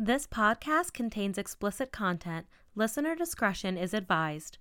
This podcast contains explicit content. Listener discretion is advised.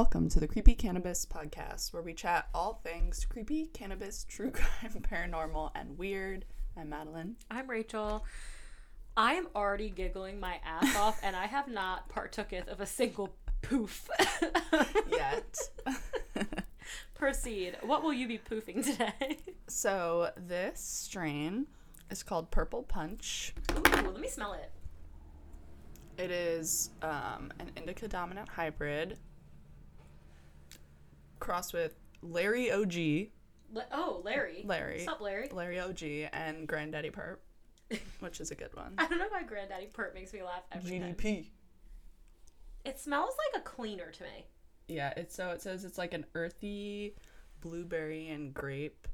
Welcome to the Creepy Cannabis Podcast, where we chat all things creepy, cannabis, true crime, paranormal, and weird. I'm Madeline. I'm Rachel. I am already giggling my ass off, and I have not partooketh of a single poof Yet. Proceed. What will you be poofing today? so, this strain is called Purple Punch. Ooh, let me smell it. It is um, an indica dominant hybrid crossed with Larry OG, La- oh, Larry. Larry. What's up, Larry? Larry OG, and Granddaddy Perp, which is a good one. I don't know why Granddaddy Pert makes me laugh every time. GDP. It smells like a cleaner to me. Yeah, it's so it says it's like an earthy blueberry and grape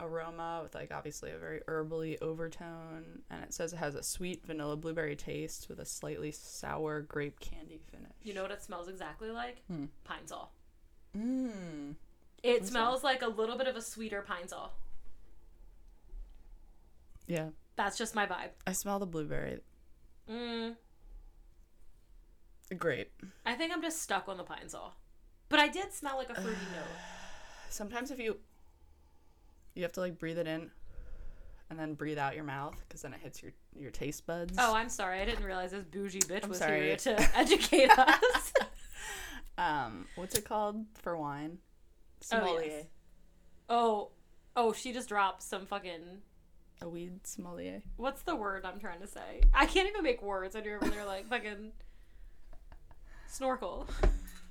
aroma with like obviously a very herbally overtone and it says it has a sweet vanilla blueberry taste with a slightly sour grape candy finish. You know what it smells exactly like? Hmm. Pine Sol. Mmm. It smells like a little bit of a sweeter Pine Sol. Yeah. That's just my vibe. I smell the blueberry. Mm, Grape. I think I'm just stuck on the Pine Sol. But I did smell like a fruity note. Sometimes if you you have to like breathe it in and then breathe out your mouth because then it hits your your taste buds. Oh, I'm sorry. I didn't realize this bougie bitch I'm was sorry. here to educate us. Um, what's it called for wine? Oh, yes. oh, oh, she just dropped some fucking. A weed sommelier. What's the word I'm trying to say? I can't even make words. I do over there like fucking snorkel.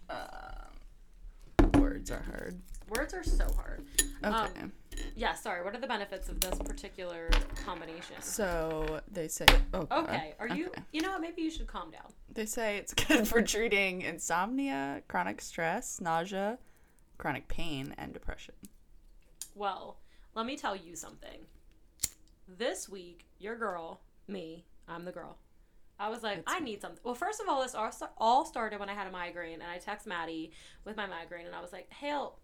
Um, words are hard. Words are so hard. Okay. Um, Yeah, sorry. What are the benefits of this particular combination? so they say. Oh, God. Okay, are you? Okay. You know what? Maybe you should calm down. They say it's good for treating insomnia, chronic stress, nausea, chronic pain, and depression. Well, let me tell you something. This week, your girl, me, I'm the girl. I was like, It's- I need something. Well, first of all, this all started when I had a migraine, and I text Maddie with my migraine, and I was like, help,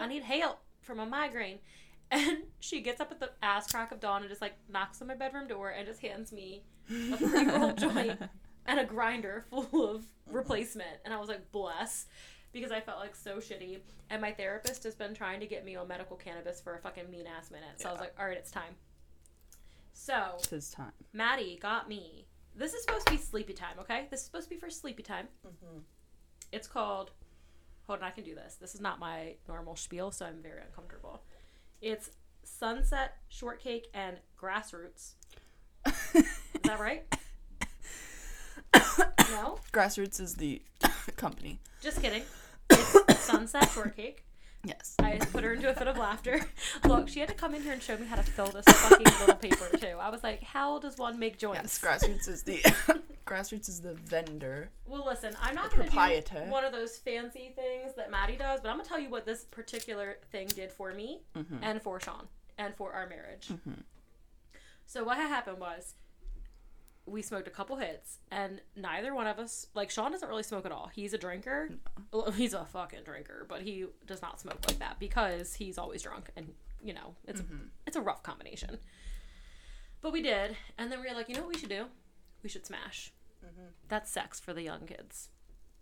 I need help for my migraine. And she gets up at the ass crack of dawn and just like knocks on my bedroom door and just hands me a three year old joint and a grinder full of replacement. And I was like, bless. Because I felt like so shitty. And my therapist has been trying to get me on medical cannabis for a fucking mean ass minute. So I was like, all right, it's time. So It's time. Maddie got me. This is supposed to be sleepy time, okay? This is supposed to be for sleepy time. Mm-hmm. It's called. Hold on, I can do this. This is not my normal spiel, so I'm very uncomfortable. It's Sunset Shortcake and Grassroots. Is that right? no? Grassroots is the company. Just kidding. It's Sunset Shortcake. Yes. I just put her into a fit of laughter. Look, she had to come in here and show me how to fill this fucking little paper, too. I was like, how does one make joints? Yes. Grassroots is the Grassroots is the vendor. Well, listen, I'm not going to do one of those fancy things that Maddie does, but I'm going to tell you what this particular thing did for me Mm-hmm. and for Sean and for our marriage. So what had happened was we smoked a couple hits, and neither one of us like Sean doesn't really smoke at all. He's a drinker. Well, he's a fucking drinker, but he does not smoke like that because he's always drunk, and you know it's mm-hmm. it's a rough combination. But we did, and then we were like, you know what we should do? We should smash. Mm-hmm. That's sex for the young kids.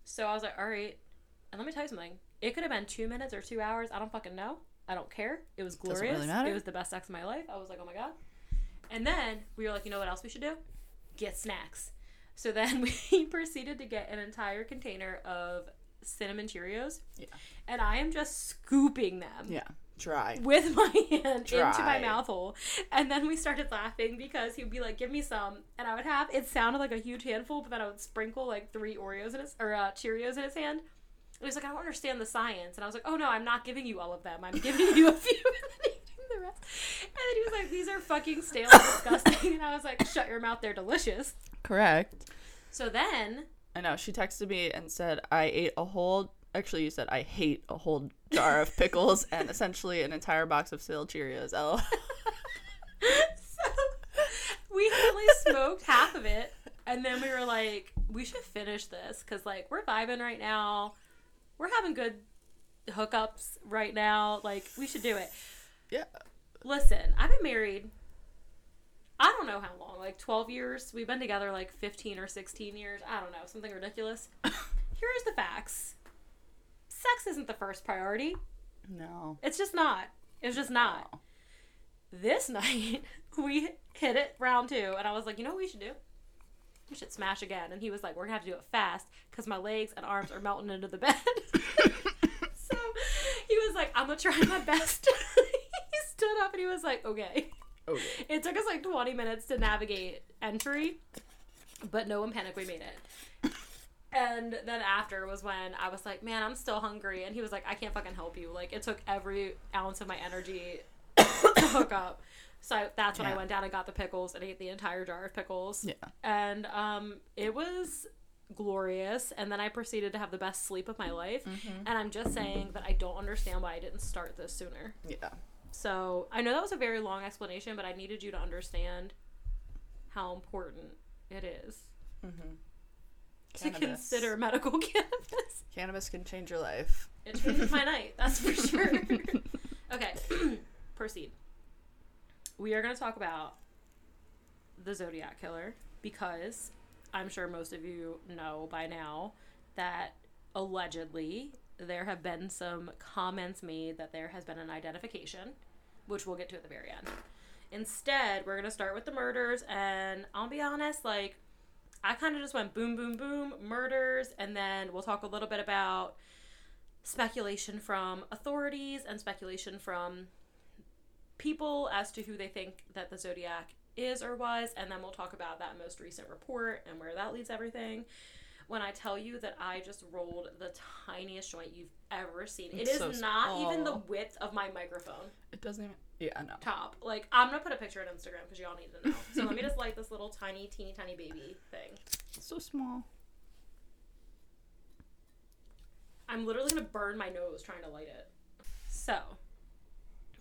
So I was like, all right. And let me tell you something. It could have been two minutes or two hours. I don't fucking know. I don't care. It was glorious. really. It was the best sex of my life. I was like, oh my god. And then we were like, you know what else we should do? Get snacks. So then we proceeded to get an entire container of cinnamon Cheerios. Yeah. And I am just scooping them Yeah. Dry. with my hand into my Dry. mouth hole. And then we started laughing because he would be like, "Give me some," and I would have. It sounded like a huge handful, but then I would sprinkle like three Oreos in his or uh, Cheerios in his hand. And he was like, "I don't understand the science," and I was like, "Oh no, I'm not giving you all of them. I'm giving you a few." and then rest. And then he was like, "These are fucking stale and disgusting," and I was like, "Shut your mouth. They're delicious." Correct. So then, I know. She texted me and said, I ate a whole. Actually, you said, I hate a whole jar of pickles and essentially an entire box of stale Cheerios. LOL. so we only smoked half of it, and then we were like, we should finish this because like we're vibing right now, we're having good hookups right now. Like we should do it. Yeah. Listen, I've been married. I don't know how long, like 12 years. We've been together like 15 or 16 years. I don't know, something ridiculous. Here's the facts sex isn't the first priority. No. It's just not. It's just not. No. This night, we hit it round two, and I was like, you know what we should do? We should smash again. And he was like, we're gonna have to do it fast because my legs and arms are melting into the bed. so he was like, I'm gonna try my best. Up and he was like, okay. Okay. It took us like 20 minutes to navigate entry, but no one panicked. we made it. And then after was when I was like, man, I'm still hungry. And he was like, I can't fucking help you. Like, it took every ounce of my energy to hook up. So that's when I went down and got the pickles and ate the entire jar of pickles. Yeah. And um, it was glorious. And then I proceeded to have the best sleep of my life. Mm-hmm. And I'm just saying that I don't understand why I didn't start this sooner. Yeah. So I know that was a very long explanation, but I needed you to understand how important it is Mm-hmm. to consider medical cannabis. Cannabis can change your life. It changed my night, that's for sure. okay, proceed. We are going to talk about the Zodiac Killer because I'm sure most of you know by now that allegedly there have been some comments made that there has been an identification, which we'll get to at the very end. Instead, we're going to start with the murders, and I'll be honest, like, I kind of just went boom, boom, boom, murders, and then we'll talk a little bit about speculation from authorities and speculation from people as to who they think that the Zodiac is or was, and then we'll talk about that most recent report and where that leads everything. When I tell you that I just rolled the tiniest joint you've ever seen, it It's so not even the width of my microphone It doesn't even. Yeah, no. top. Like, I'm gonna put a picture on Instagram because y'all need to know. So let me just light this little tiny, teeny, tiny baby thing. It's so small. I'm literally gonna burn my nose trying to light it. So,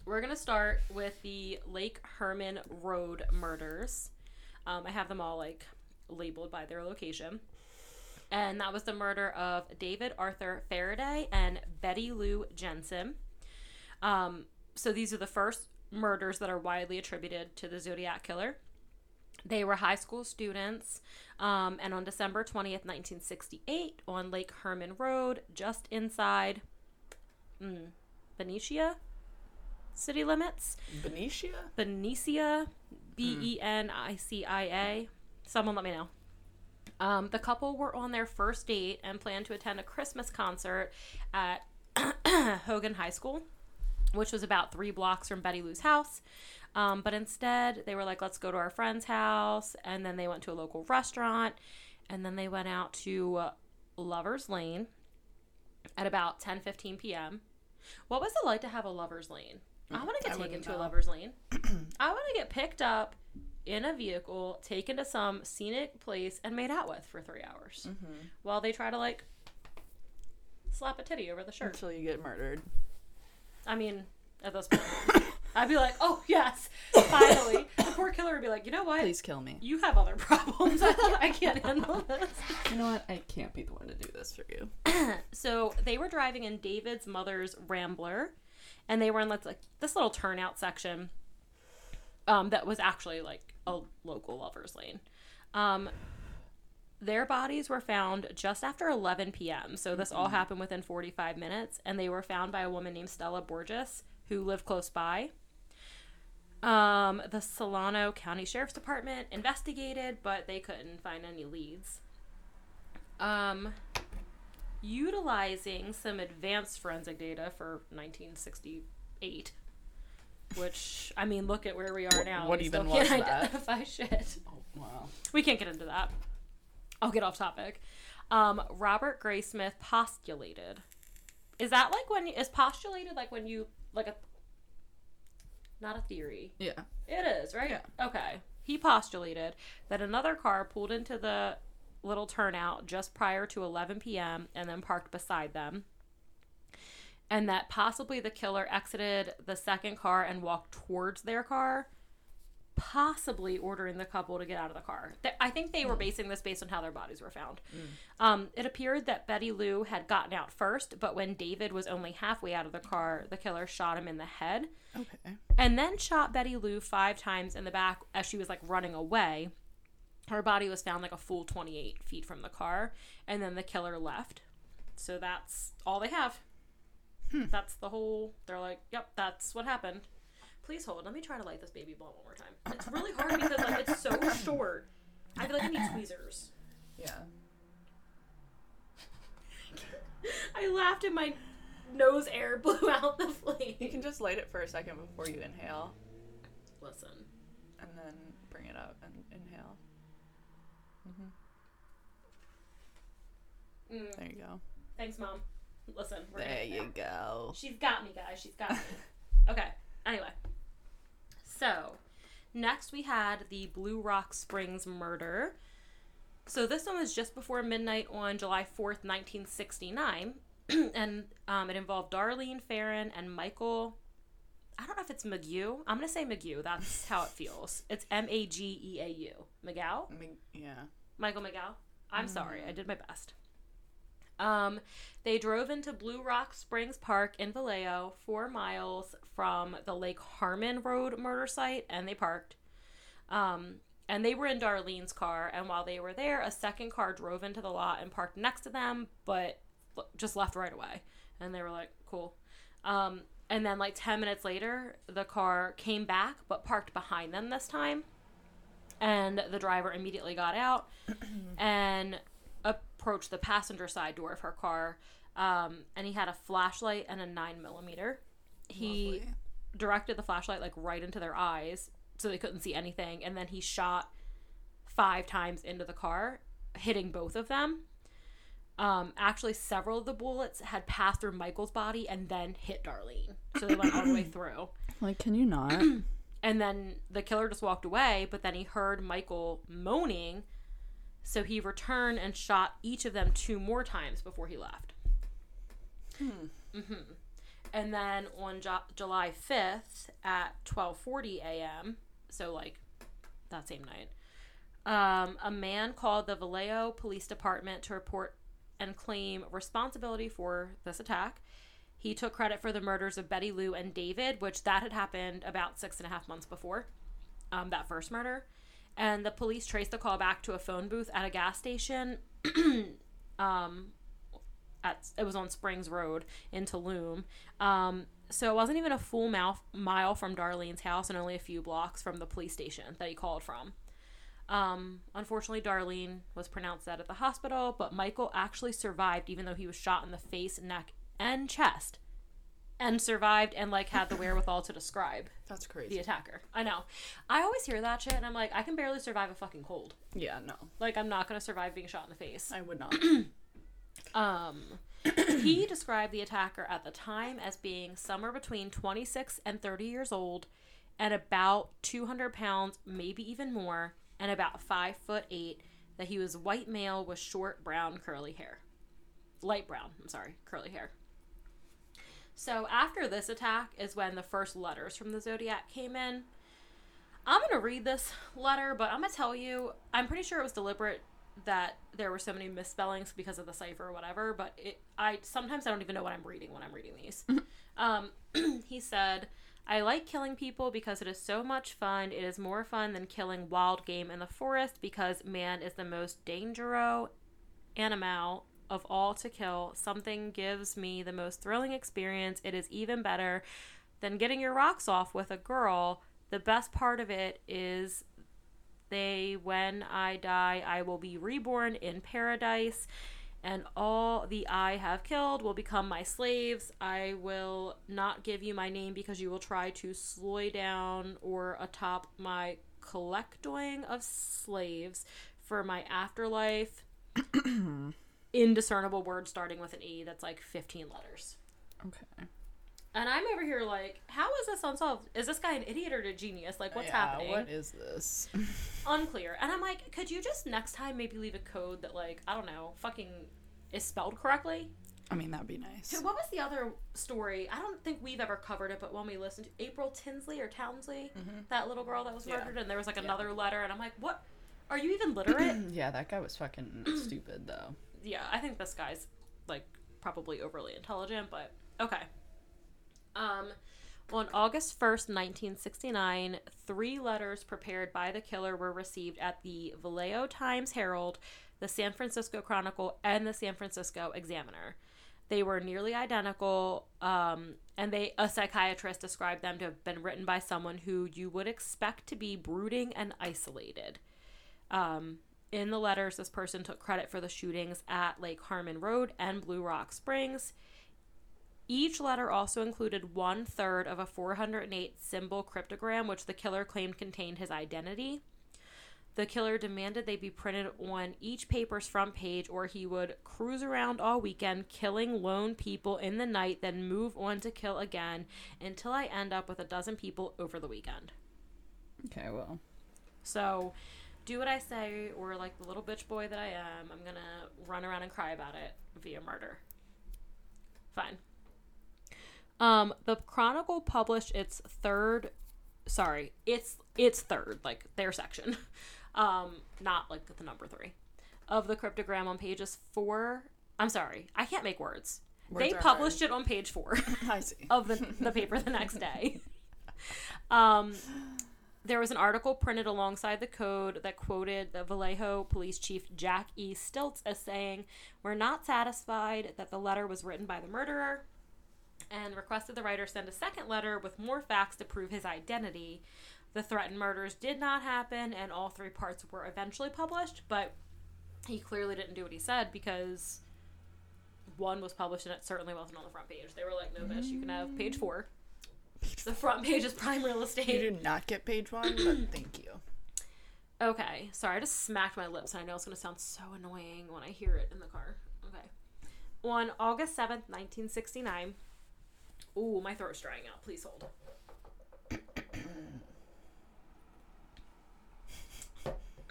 we're gonna start with the Lake Herman Road murders. Um, I have them all like labeled by their location, and that was the murder of David Arthur Faraday and Betty Lou Jensen. Um, so these are the first murders that are widely attributed to the Zodiac killer. They were high school students, um, and on December 20th, 1968, on Lake Herman Road, just inside mm, Benicia city limits, Benicia? Benicia, B E N I C I A. Someone let me know. Um, the couple were on their first date and planned to attend a Christmas concert at Hogan High School, which was about three blocks from Betty Lou's house. Um, but instead, they were like, let's go to our friend's house. And then they went to a local restaurant. And then they went out to uh, Lover's Lane at about 10 15 p.m. What was it like to have a Lover's Lane? I want to I get taken to a. Lover's Lane. I want to get picked up in a vehicle, taken to some scenic place, and made out with for three hours Mm-hmm. while they try to like slap a titty over the shirt. Until you get murdered. I mean, at this point, I'd be like, "Oh yes, finally!" The poor killer would be like, "You know what? Please kill me. You have other problems. I can't, I can't handle this." You know what? I can't be the one to do this for you. so they were driving in David's mother's Rambler, and they were in like like, this little turnout section. Um, that was actually like a local lovers lane. Um, their bodies were found just after 11 p.m. So this all happened within 45 minutes, and they were found by a woman named Stella Borges who lived close by. Um, the Solano County Sheriff's Department investigated, but they couldn't find any leads. Um, utilizing some advanced forensic data for 1968, which I mean, look at where we are What- now. what we even still can't was that? identify shit. Oh, wow. We can't get into that. I'll get off topic. Um, Robert Graysmith postulated. Is that like when is postulated like when you like a not a theory? Yeah. It is, right? Yeah. Okay. He postulated that another car pulled into the little turnout just prior to 11 p.m. and then parked beside them. And that possibly the killer exited the second car and walked towards their car, possibly ordering the couple to get out of the car. I think they were basing this based on how their bodies were found. Um, it appeared that Betty Lou had gotten out first, but when David was only halfway out of the car, the killer shot him in the head Okay. and then shot Betty Lou five times in the back as she was like running away. Her body was found like a full 28 feet from the car, and then the killer left. So that's all they have. That's the whole. They're like, yep, that's what happened. Please hold. Let me try to light this baby blunt one more time. It's really hard because like it's so short. I feel like I need tweezers. Yeah. I laughed and my nose air blew out the flame. You can just light it for a second before you inhale, Listen. and then bring it up and inhale. Mm, There you go. thanks, mom. Listen. There you go. She's got me, guys. She's got me. okay. Anyway. So, next we had the Blue Rock Springs murder. So, this one was just before midnight on July 4th, 1969. and um, it involved Darlene Ferrin and Michael. I don't know if it's McGew. I'm going to say McGew. That's how it feels. It's M A G E A U. McGow? Yeah. Michael McGow. I'm sorry, I did my best. Um, they drove into Blue Rock Springs Park in Vallejo, four miles from the Lake Herman Road murder site, and they parked. Um, and they were in Darlene's car, and while they were there, a second car drove into the lot and parked next to them, but just left right away. And they were like, cool. Um, and then, like 10 minutes later, the car came back, but parked behind them this time and the driver immediately got out and approached the passenger side door of her car um, and he had a flashlight and a 9 millimeter he Lovely. directed the flashlight like right into their eyes so they couldn't see anything and then he shot five times into the car hitting both of them um, actually several of the bullets had passed through michael's body and then hit darlene so they went all the way through Like, can you not? and then the killer just walked away, but then he heard Michael moaning. So he returned and shot each of them two more times before he left. hmm And then on Ju- July 5th at 12:40 a.m., so like that same night, um, a man called the Vallejo Police Department to report and claim responsibility for this attack. He took credit for the murders of Betty Lou and David, which that had happened about six and a half months before um, that first murder. And the police traced the call back to a phone booth at a gas station. um, at it was on Springs Road in Tuolumne. Um, so it wasn't even a full mile, mile from Darlene's house and only a few blocks from the police station that he called from. Um, unfortunately, Darlene was pronounced dead at the hospital, but Michael actually survived, even though he was shot in the face, neck, and chest, and survived and like had the wherewithal to describe That's crazy the attacker. I know. I always hear that shit, and I'm like, I can barely survive a fucking cold. Yeah, no. Like, I'm not gonna survive being shot in the face. I would not. Um, he described the attacker at the time as being somewhere between 26 and 30 years old, and about 200 pounds, maybe even more, and about five foot eight. That he was white male with short brown curly hair, light brown. I'm sorry, curly hair. So after this attack is when the first letters from the Zodiac came in. I'm gonna read this letter, but I'm gonna tell you, I'm pretty sure it was deliberate that there were so many misspellings because of the cipher or whatever. But it, I sometimes I don't even know what I'm reading when I'm reading these. um, he said, "I like killing people because it is so much fun. It is more fun than killing wild game in the forest because man is the most dangerous animal of all to kill. Something gives me the most thrilling experience. It is even better than getting your rocks off with a girl. The best part of it is they when I die I will be reborn in paradise and all the I have killed will become my slaves. I will not give you my name because you will try to slow down or atop my collecting of slaves for my afterlife. Indiscernible word starting with an E that's like 15 letters. okay. And I'm over here like, how is this unsolved? Is this guy an idiot or a genius? Like, what's Yeah, happening? What is this? Unclear. And I'm like, could you just next time maybe leave a code that like I don't know, fucking is spelled correctly? I mean, that'd be nice. What was the other story? I don't think we've ever covered it, but when we listened to April Tinsley or Townsley, mm-hmm. that little girl that was Yeah. murdered, and there was like another letter, and I'm like, what? Are you even literate? yeah, that guy was fucking stupid though. Yeah, I think this guy's like probably overly intelligent, but okay. Um, on August 1st, 1969, three letters prepared by the killer were received at the Vallejo Times Herald, the San Francisco Chronicle, and the San Francisco Examiner. They were nearly identical, um, and they a psychiatrist described them to have been written by someone who you would expect to be brooding and isolated. Um, in the letters, this person took credit for the shootings at Lake Herman Road and Blue Rock Springs. Each letter also included one third of a 408 symbol cryptogram, which the killer claimed contained his identity. The killer demanded they be printed on each paper's front page, or he would cruise around all weekend, killing lone people in the night, then move on to kill again until I end up with a dozen people over the weekend. Okay, well, So, do what I say, or like the little bitch boy that I am, I'm gonna run around and cry about it via murder. Fine. Um, the Chronicle published its third, sorry, it's its third, like their section, um, not like the number three, of the cryptogram on pages four. I'm sorry, I can't make words. Words they published it on page four I see. of the, the paper the next day. Um, there was an article printed alongside the code that quoted the Vallejo police chief Jack E. Stiltz as saying, We're not satisfied that the letter was written by the murderer, and requested the writer send a second letter with more facts to prove his identity. The threatened murders did not happen, and all three parts were eventually published, but he clearly didn't do what he said because one was published and it certainly wasn't on the front page. They were like, no, bitch, you can have page four. The front page is prime real estate. You did not get page one, but thank you. Okay, sorry, I just smacked my lips and I know it's going to sound so annoying when I hear it in the car. Okay. On August 7th, 1969. Ooh, my throat's drying out. Please hold.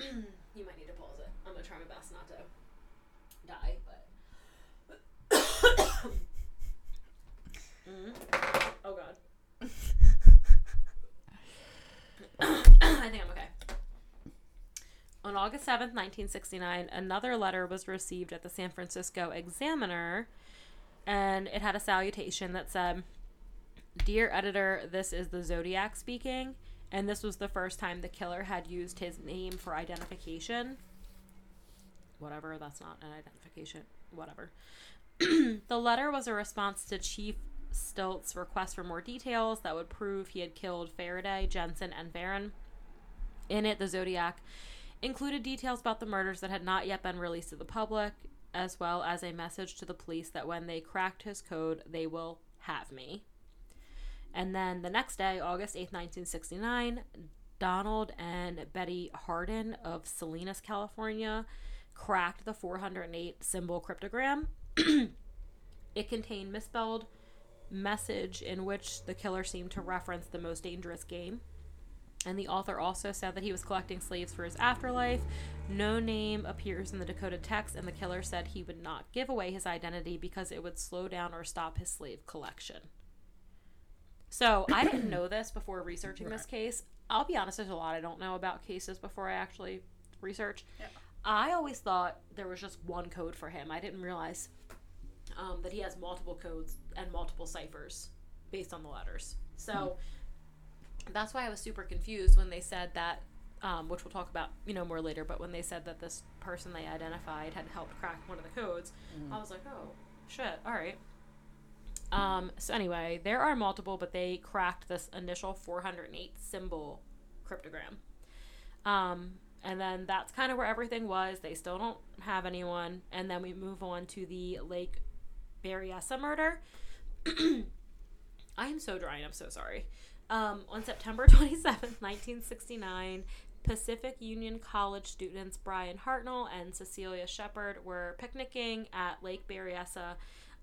you might need to pause it. I'm going to try my best not to die, but. Mm. Oh, God. I think I'm okay. On August 7th, 1969, another letter was received at the San Francisco Examiner, and it had a salutation that said, Dear editor, this is the Zodiac speaking, and this was the first time the killer had used his name for identification. Whatever, that's not an identification. Whatever. the letter was a response to Chief Stiltz's request for more details that would prove he had killed Faraday, Jensen, and Barron. In it, the Zodiac included details about the murders that had not yet been released to the public, as well as a message to the police that when they cracked his code, they will have me. And then the next day, August 8th, 1969, Donald and Betty Harden of Salinas, California, cracked the 408 symbol cryptogram. it contained misspelled message in which the killer seemed to reference the most dangerous game. And the author also said that he was collecting slaves for his afterlife. No name appears in the decoded text, and the killer said he would not give away his identity because it would slow down or stop his slave collection. So I didn't know this before researching this case. I'll be honest, there's a lot I don't know about cases before I actually research. Yeah. I always thought there was just one code for him. I didn't realize um, that he has multiple codes and multiple ciphers based on the letters. So that's why I was super confused when they said that, um, which we'll talk about, you know, more later. But when they said that this person they identified had helped crack one of the codes, I was like, oh shit, all right. Um, so anyway, there are multiple, but they cracked this initial 408 symbol cryptogram. Um, and then that's kind of where everything was. They still don't have anyone. And then we move on to the Lake Berryessa murder. I am so dry and I'm so sorry. Um, on September 27th, 1969, Pacific Union College students Brian Hartnell and Cecilia Shepard were picnicking at Lake Berryessa.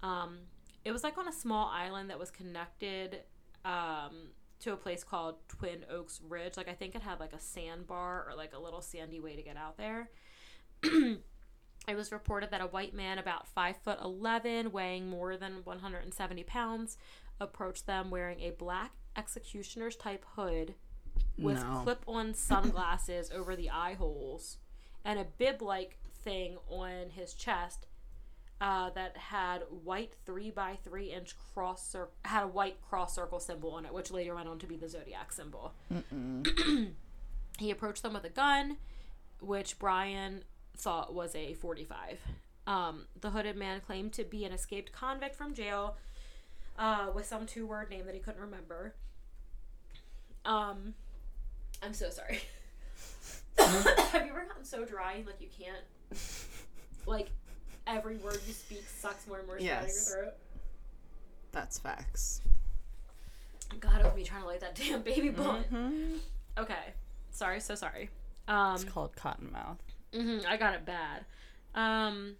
Um, it was like on a small island that was connected um, to a place called Twin Oaks Ridge. Like I think it had like a sandbar or like a little sandy way to get out there. it was reported that a white man about five foot eleven, weighing more than one hundred and seventy pounds, approached them wearing a black executioner's type hood with No. clip-on sunglasses over the eye holes and a bib-like thing on his chest uh, that had white three by three inch cross cir- had a white cross circle symbol on it, which later went on to be the zodiac symbol. he approached them with a gun, which Brian thought was a 45. Um, the hooded man claimed to be an escaped convict from jail uh, with some two word name that he couldn't remember. Um, I'm so sorry. Have you ever gotten so dry like you can't, like, every word you speak sucks more and more shit out of your throat? That's facts. God, it was me trying to light that damn baby blunt. Mm-hmm. Okay, sorry, so sorry. Um, It's called Cottonmouth. hmm I got it bad. Um.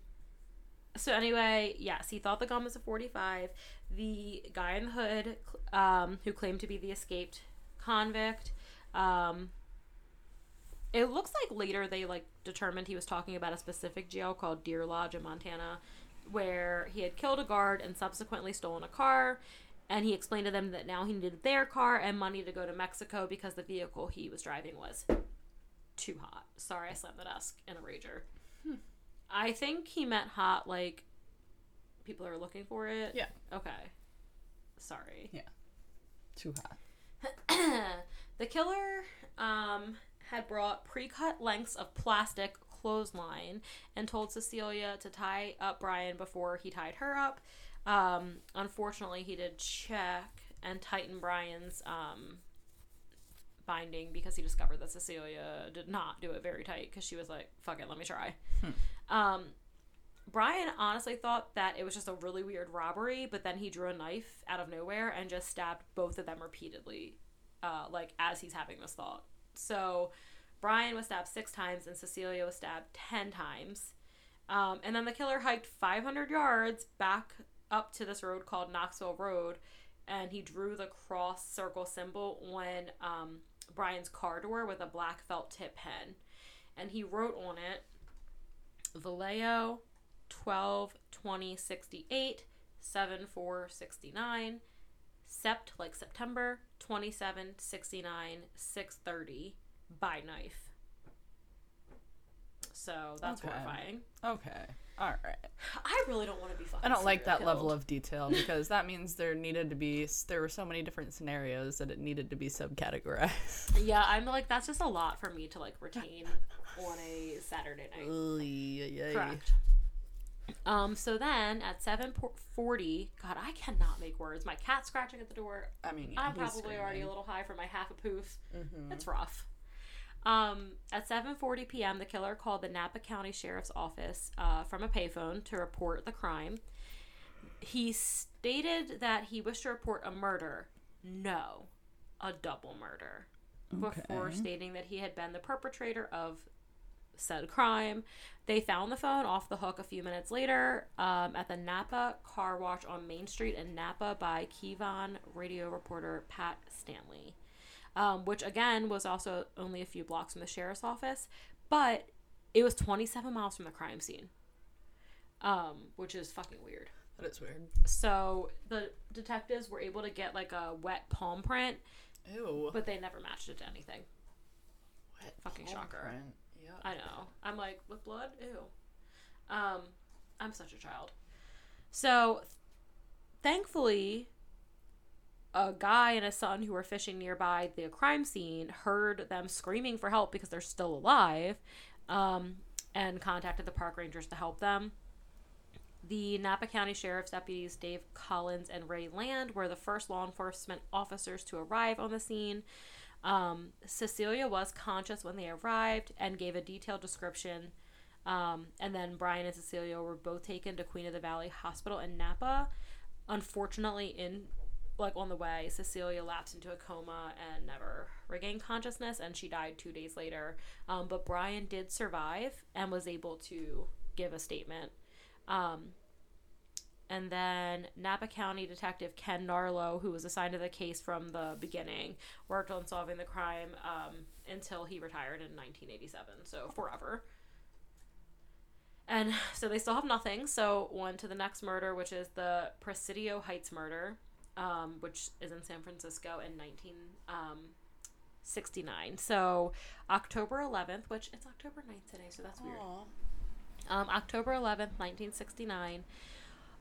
So anyway, yes, he thought the gun was a 45. The guy in the hood, um, who claimed to be the escaped convict, um, it looks like later they like determined he was talking about a specific jail called Deer Lodge in Montana, where he had killed a guard and subsequently stolen a car. And he explained to them that now he needed their car and money to go to Mexico because the vehicle he was driving was too hot. Sorry, I slammed the desk in a rager. I think he meant hot like people are looking for it. Yeah. Okay. Sorry. Yeah. Too hot. the killer um, had brought pre-cut lengths of plastic clothesline and told Cecilia to tie up Brian before he tied her up. Um, unfortunately, he did check and tighten Brian's um, binding because he discovered that Cecilia did not do it very tight because she was like, "Fuck it, let me try." Um, Brian honestly thought that it was just a really weird robbery, but then he drew a knife out of nowhere and just stabbed both of them repeatedly, uh, like as he's having this thought. So Brian was stabbed six times and Cecilia was stabbed ten times. Um, and then the killer hiked 500 yards back up to this road called Knoxville Road, and he drew the cross circle symbol on um, Brian's car door with a black felt tip pen. And he wrote on it Vallejo 12 20 68 7 4 69 Sept like September 27 69 6 30 by knife. So that's Okay. horrifying. Okay. All right. I really don't want to be fucking I don't like that serial level of detail because that means there needed to be there were so many different scenarios that it needed to be subcategorized. Yeah, I'm like that's just a lot for me to like retain on a Saturday night. Correct. Correct. Um. So then at seven forty, God, I cannot make words. My cat's scratching at the door. I mean, I'm probably already a little high from my half a poof. Mhm. It's rough. Um, at 7:40 p.m., the killer called the Napa County Sheriff's Office uh, from a payphone to report the crime. He stated that he wished to report a murder. No, a double murder. Before stating that he had been the perpetrator of said crime, they found the phone off the hook a few minutes later um, at the Napa car wash on Main Street in Napa by KVON radio reporter Pat Stanley um, which again was also only a few blocks from the sheriff's office, but it was 27 miles from the crime scene, um, which is fucking weird. That is weird. So the detectives were able to get like a wet palm print, Ew. but they never matched it to anything. Wet fucking palm shocker. print. Yeah. I know. I'm like, with blood? Ew. Um, I'm such a child. So, thankfully, a guy and a son who were fishing nearby the crime scene heard them screaming for help because they're still alive um, and contacted the park rangers to help them. The Napa County Sheriff's deputies Dave Collins and Ray Land were the first law enforcement officers to arrive on the scene. Um, Cecilia was conscious when they arrived and gave a detailed description. Um, and then Brian and Cecilia were both taken to Queen of the Valley Hospital in Napa. Unfortunately, in like on the way, Cecilia lapsed into a coma and never regained consciousness, and she died two days later. Um, but Brian did survive and was able to give a statement. Um, and then Napa County Detective Ken Narlow, who was assigned to the case from the beginning, worked on solving the crime um, until he retired in 1987. So forever. And so they still have nothing. So on to the next murder, which is the Presidio Heights murder, um, which is in San Francisco in 1969. So October 11th, which it's October 9th today, so that's weird. Um, October 11th, 1969,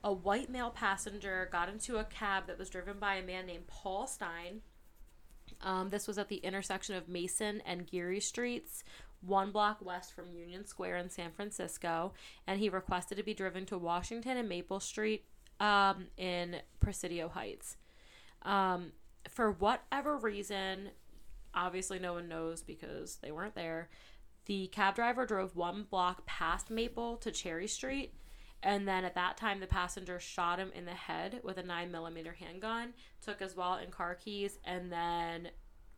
a white male passenger got into a cab that was driven by a man named Paul Stine. Um, this was at the intersection of Mason and Geary Streets, one block west from Union Square in San Francisco, and he requested to be driven to Washington and Maple Street um, in Presidio Heights. Um, for whatever reason, obviously no one knows because they weren't there. The cab driver drove one block past Maple to Cherry Street, and then at that time, the passenger shot him in the head with a 9mm handgun, took his wallet and car keys, and then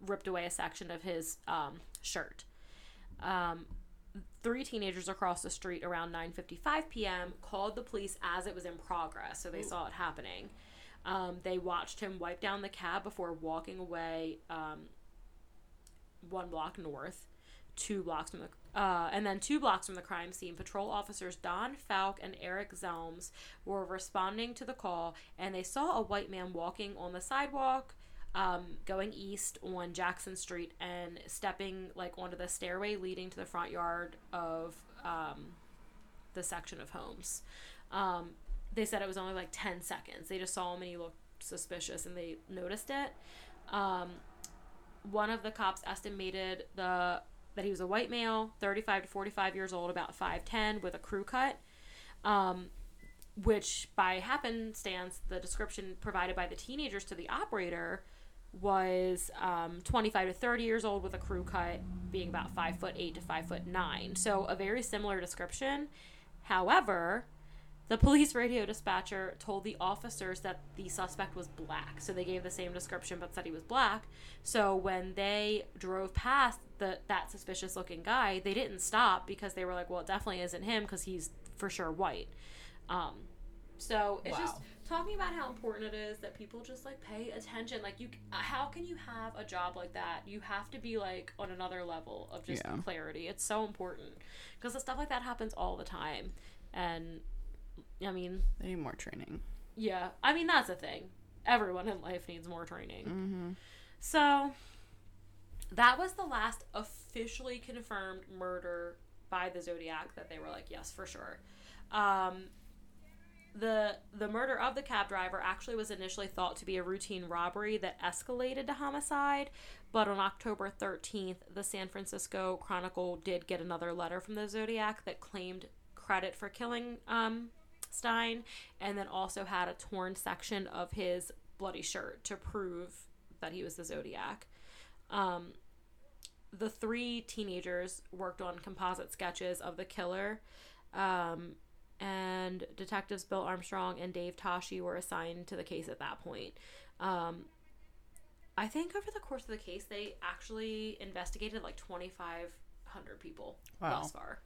ripped away a section of his um, shirt. Um, three teenagers across the street around 9:55 p.m. called the police as it was in progress, so they saw it happening. Um, they watched him wipe down the cab before walking away um, one block north, two blocks from the uh, and then two blocks from the crime scene. Patrol officers Don Falk and Eric Zelms were responding to the call, and they saw a white man walking on the sidewalk. Um, going east on Jackson Street and stepping like onto the stairway leading to the front yard of um, the section of homes. Um, they said it was only like 10 seconds. They just saw him and he looked suspicious and they noticed it. Um, one of the cops estimated the that he was a white male, 35 to 45 years old, about 5'10, with a crew cut. Um, which, by happenstance, the description provided by the teenagers to the operator was um, 25 to 30 years old with a crew cut, being about 5 foot 8 to 5 foot 9. So, a very similar description. However, the police radio dispatcher told the officers that the suspect was black. So they gave the same description but said he was black. So when they drove past the that suspicious looking guy, they didn't stop because they were like, well, it definitely isn't him because he's for sure white. Um, so it's Wow. just talking about how important it is that people just like pay attention. Like you, how can you have a job like that? You have to be like on another level of just Yeah. clarity. It's so important because the stuff like that happens all the time, and I mean, They need more training. yeah, I mean that's a thing. Everyone in life needs more training. Mm-hmm. So that was the last officially confirmed murder by the Zodiac that they were like, yes, for sure. Um, the the murder of the cab driver actually was initially thought to be a routine robbery that escalated to homicide, but on October 13th, the San Francisco Chronicle did get another letter from the Zodiac that claimed credit for killing um, Stine and then also had a torn section of his bloody shirt to prove that he was the Zodiac. Um, the three teenagers worked on composite sketches of the killer, um, and detectives Bill Armstrong and Dave Toschi were assigned to the case at that point. Um, I think over the course of the case, they actually investigated like 2,500 people Wow. thus far.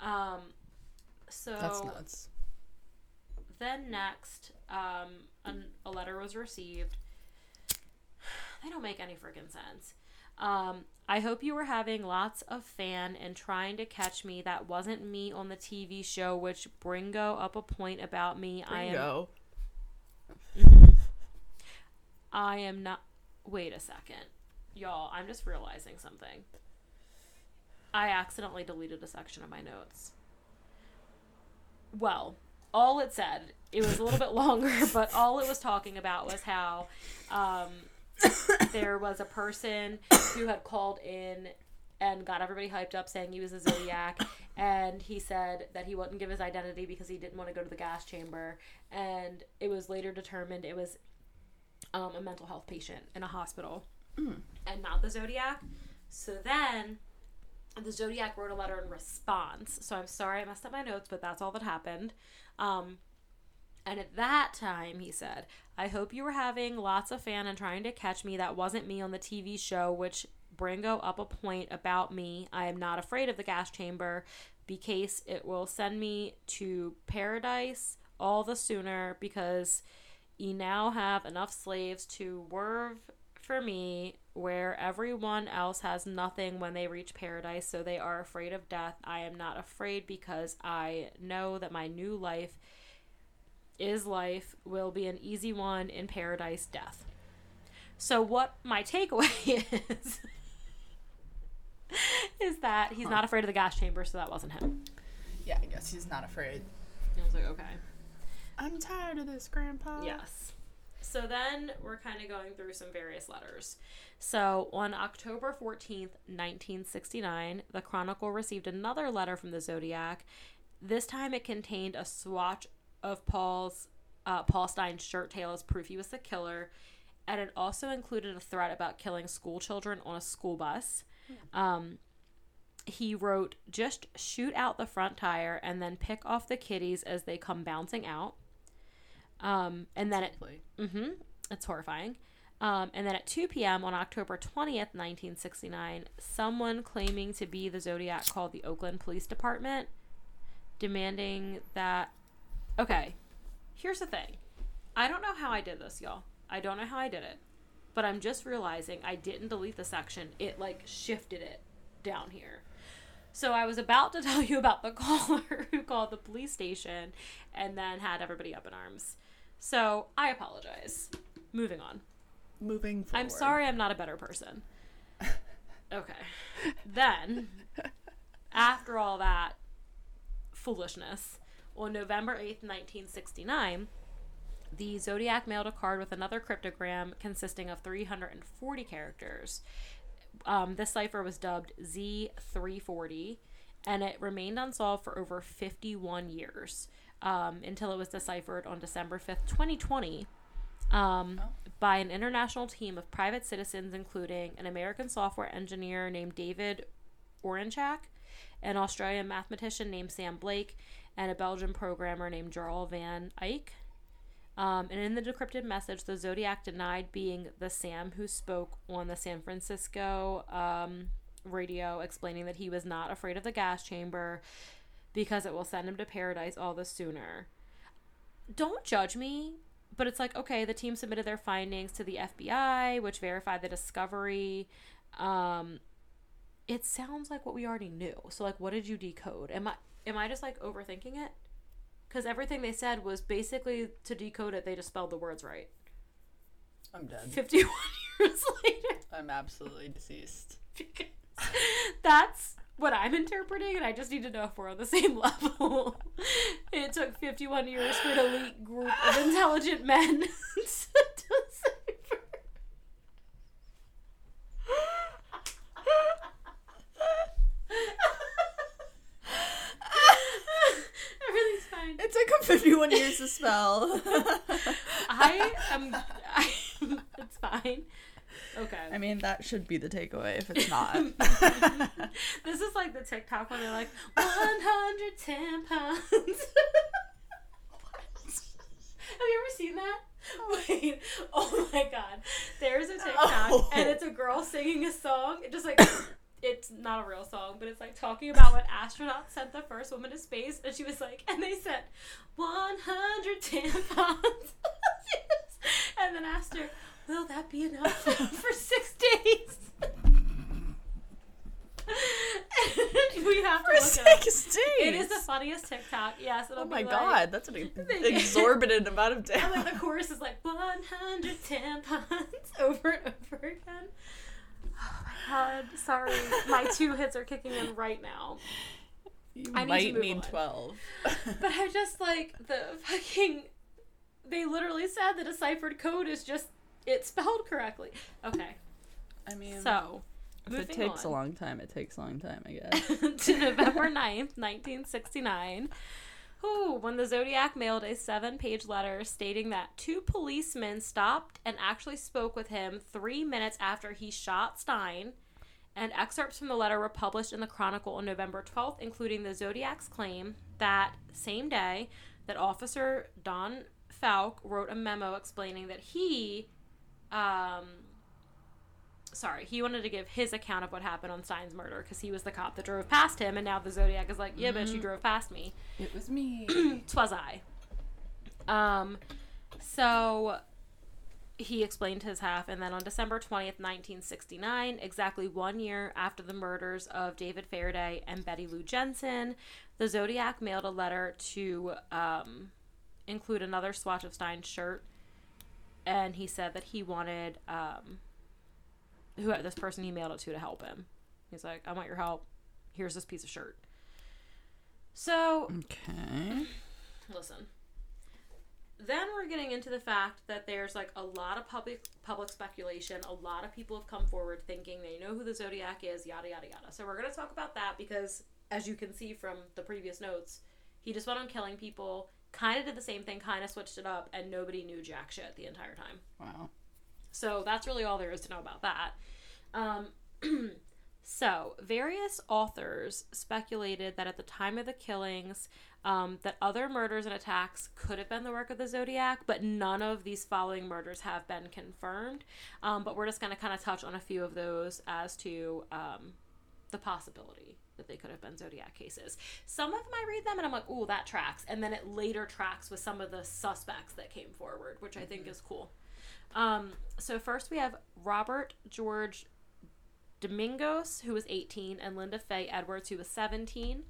Um, so That's nuts. Then next, um, an, a letter was received. They don't make any freaking sense. Um, I hope you were having lots of fan and trying to catch me. That wasn't me on the TV show, which Bringo up a point about me. I am. I am not. Wait a second. Y'all, I'm just realizing something. I accidentally deleted a section of my notes. Well, all it said, it was a little bit longer, but all it was talking about was how um, there was a person who had called in and got everybody hyped up saying he was a Zodiac. And he said that he wouldn't give his identity because he didn't want to go to the gas chamber. And it was later determined it was um, a mental health patient in a hospital and not the Zodiac. So then the Zodiac wrote a letter in response. So I'm sorry I messed up my notes, but that's all that happened. Um, and at that time, he said, I hope you were having lots of fun and trying to catch me. That wasn't me on the TV show, which Bringo up a point about me. I am not afraid of the gas chamber because it will send me to paradise all the sooner because ye now have enough slaves to worve for me where everyone else has nothing when they reach paradise so they are afraid of death i am not afraid because i know that my new life is life will be an easy one in paradise death so what my takeaway is is that he's not afraid of the gas chamber so that wasn't him Yeah, I guess he's not afraid. i was like okay I'm tired of this, Grandpa. Yes. So then we're kind of going through some various letters. So on October 14th, 1969, the Chronicle received another letter from the Zodiac. This time it contained a swatch of Paul's uh, Paul Stine's shirt tail as proof he was the killer, and it also included a threat about killing school children on a school bus. Um, he wrote, "Just shoot out the front tire and then pick off the kitties as they come bouncing out." Um, and then it Mm-hmm. It's horrifying. Um, and then at 2 p.m. on October 20th, 1969, someone claiming to be the Zodiac called the Oakland Police Department, demanding that. Okay, here's the thing. I don't know how I did this, y'all. I don't know how I did it. But I'm just realizing I didn't delete the section. It, like, shifted it down here. So I was about to tell you about the caller who called the police station and then had everybody up in arms. So I apologize. Moving on. moving forward. I'm sorry I'm not a better person. Okay. then, after all that foolishness, on November 8th, 1969, the Zodiac mailed a card with another cryptogram consisting of 340 characters. Um, this cipher was dubbed Z340, and it remained unsolved for over 51 years um, until it was deciphered on December 5th, 2020, um, by an international team of private citizens, including an American software engineer named David Oranchak, an Australian mathematician named Sam Blake, and a Belgian programmer named Jarl van Eycke. Um, and in the decrypted message, the Zodiac denied being the Sam who spoke on the San Francisco um, radio, explaining that he was not afraid of the gas chamber because it will send him to paradise all the sooner. Don't judge me, but it's like, okay, the team submitted their findings to the FBI, which verified the discovery. Um, it sounds like what we already knew. So, like, what did you decode? Am I am I just like overthinking it? Because everything they said was basically to decode it, they just spelled the words right. I'm dead. 51 years later. I'm absolutely deceased. that's what I'm interpreting, and I just need to know if we're on the same level. it took 51 years for an elite group of intelligent men to decipher. Everything's fine. It took him 51 years to spell. I am. I, it's fine. Okay. I mean, that should be the takeaway if it's not. this is like the TikTok where they're like 110 pounds. Have you ever seen that? Wait, oh my god. There's a TikTok Oh. and it's a girl singing a song. It just like it's not a real song, but it's like talking about when astronauts sent the first woman to space and she was like and they said 110 pounds. and then asked her, Will that be enough for six days? we have to For look it six days. It is the funniest TikTok. Yes, it'll Oh be my like- god, that's an exorbitant amount of And damage. like the chorus is like 110 pounds over and over again. Oh my god, sorry. My two hits are kicking in right now. You I need might move need 12. But I just like the fucking. They literally said the deciphered code is just it spelled correctly. Okay, I mean, so if it takes on. a long time, it takes a long time, I guess. to November 9th, 1969. Ooh, when the Zodiac mailed a seven page letter stating that two policemen stopped and actually spoke with him three minutes after he shot Stine. And excerpts from the letter were published in the Chronicle on November 12th, including the Zodiac's claim that same day that Officer Don Falk wrote a memo explaining that he um, sorry, he wanted to give his account of what happened on Stine's murder because he was the cop that drove past him, and now the Zodiac is like, yeah, bitch, you drove past me. It was me. Twas I. Um, so he explained his half, and then on December 20th, 1969, exactly one year after the murders of David Faraday and Betty Lou Jensen, the Zodiac mailed a letter to um, include another swatch of Stine's shirt, and he said that he wanted um, who this person he mailed it to to help him. He's like, I want your help. Here's this piece of shirt. So Okay. listen. Then we're getting into the fact that there's like a lot of public public speculation. A lot of people have come forward thinking they know who the Zodiac is, yada yada yada. So we're gonna talk about that because, as you can see from the previous notes, he just went on killing people. Kind of did the same thing, kind of switched it up, and nobody knew jack shit the entire time. Wow. So that's really all there is to know about that. Um, so various authors speculated that at the time of the killings, um, that other murders and attacks could have been the work of the Zodiac, but none of these following murders have been confirmed. Um, but we're just going to kind of touch on a few of those as to um, the possibility that they could have been Zodiac cases. Some of them I read them and I'm like, ooh, that tracks. And then it later tracks with some of the suspects that came forward, which I think is cool. Um, so first we have Robert George Domingos, who was 18, and Linda Faye Edwards, who was 17.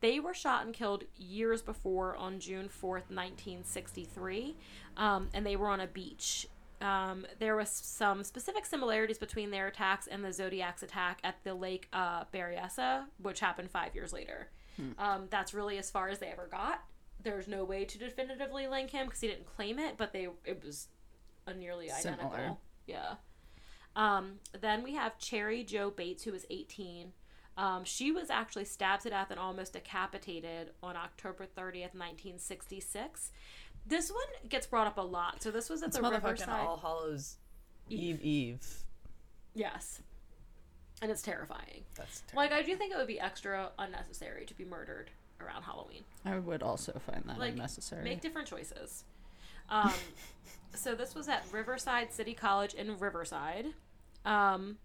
They were shot and killed years before on June 4th, 1963, um, and they were on a beach. Um, there was some specific similarities between their attacks and the Zodiac's attack at the Lake uh, Berryessa, which happened five years later. Um, that's really as far as they ever got. There's no way to definitively link him because he didn't claim it, but they it was a nearly identical. Similar. Yeah. Um, then we have Cheri Jo Bates, who was 18. Um, she was actually stabbed to death and almost decapitated on October 30th, 1966. This one gets brought up a lot. So this was at It's the Riverside. All Hallows Eve Eve. Yes. And it's terrifying. That's terrible. Like, I do think it would be extra unnecessary to be murdered around Halloween. I would also find that Like, unnecessary. Make different choices. Um, so this was at Riverside City College in Riverside. Um,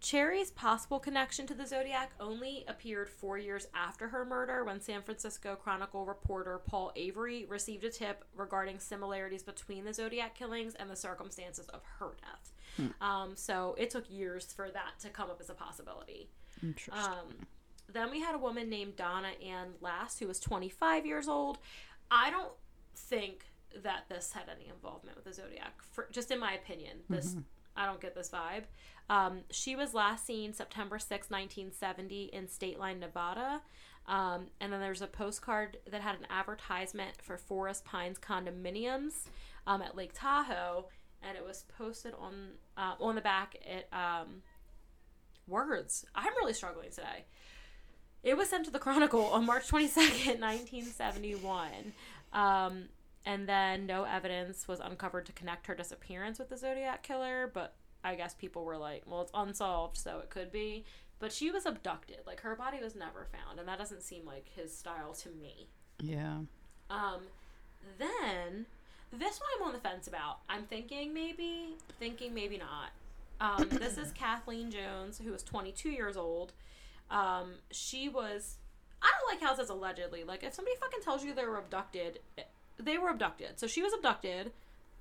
Cheri's possible connection to the Zodiac only appeared four years after her murder when San Francisco Chronicle reporter Paul Avery received a tip regarding similarities between the Zodiac killings and the circumstances of her death. Um, so it took years for that to come up as a possibility. Interesting. Um, then we had a woman named Donna Ann Lass who was 25 years old. I don't think that this had any involvement with the Zodiac. For, just in my opinion, this I don't get this vibe. Um, she was last seen September 6, 1970 in State Line, Nevada. Um, and then there's a postcard that had an advertisement for Forest Pines condominiums um, at Lake Tahoe, and it was posted on uh, on the back. It um, words. I'm really struggling today. It was sent to the Chronicle on March 22nd, 1971. Um, and then no evidence was uncovered to connect her disappearance with the Zodiac killer, but I guess people were like, well, it's unsolved, so it could be. But she was abducted. Like, her body was never found, and that doesn't seem like his style to me. yeah. Um, then this one I'm on the fence about. I'm thinking maybe, thinking maybe not. Um, this is Kathleen Johns, who was 22 years old. Um, she was. I don't like how it says allegedly. Like, if somebody fucking tells you they were abducted, they were abducted. So she was abducted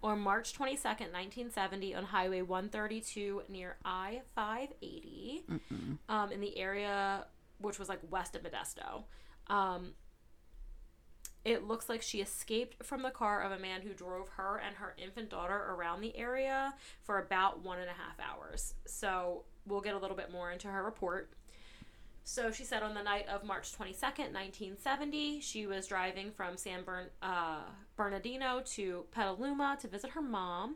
on March 22nd, 1970, on Highway 132 near I 580 um, in the area which was like west of Modesto. Um, it looks like she escaped from the car of a man who drove her and her infant daughter around the area for about one and a half hours. So we'll get a little bit more into her report. So she said on the night of March 22nd, 1970, she was driving from San Bern- uh, Bernardino to Petaluma to visit her mom.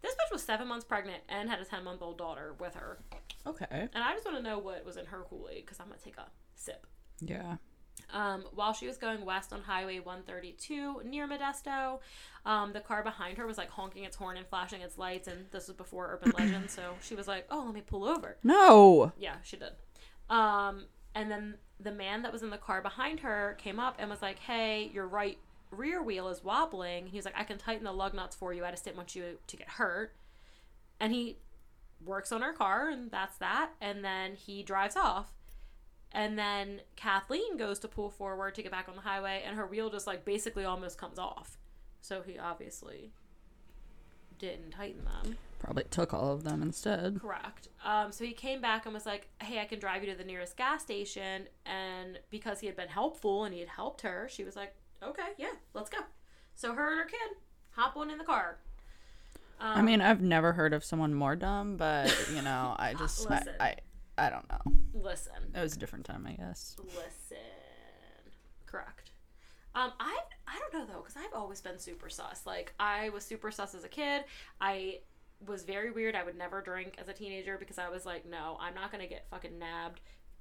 This bitch was seven months pregnant and had a 10 month old daughter with her. Okay. And I just want to know what was in her Kool Aid because I'm going to take a sip. Yeah. Um, while she was going west on Highway 132 near Modesto, um, the car behind her was like honking its horn and flashing its lights. And this was before Urban Legend, so she was like, "Oh, let me pull over." No. Yeah, she did. Um, and then the man that was in the car behind her came up and was like, "Hey, your right rear wheel is wobbling." He was like, "I can tighten the lug nuts for you. I just didn't want you to get hurt." And he works on her car, and that's that. And then he drives off. And then Kathleen goes to pull forward to get back on the highway, and her wheel just like basically almost comes off. So he obviously didn't tighten them. Probably took all of them instead. Correct. Um, so he came back and was like, "Hey, I can drive you to the nearest gas station." And because he had been helpful and he had helped her, she was like, "Okay, yeah, let's go." So her and her kid hop one in the car. Um, I mean, I've never heard of someone more dumb, but you know, I just I, I I don't know. listen, It was a different time, I guess. listen. Correct. Um, I I don't know though, because I've always been super sus. Like I was super sus as a kid. I was very weird. I would never drink as a teenager because I was like, no, I'm not gonna get fucking nabbed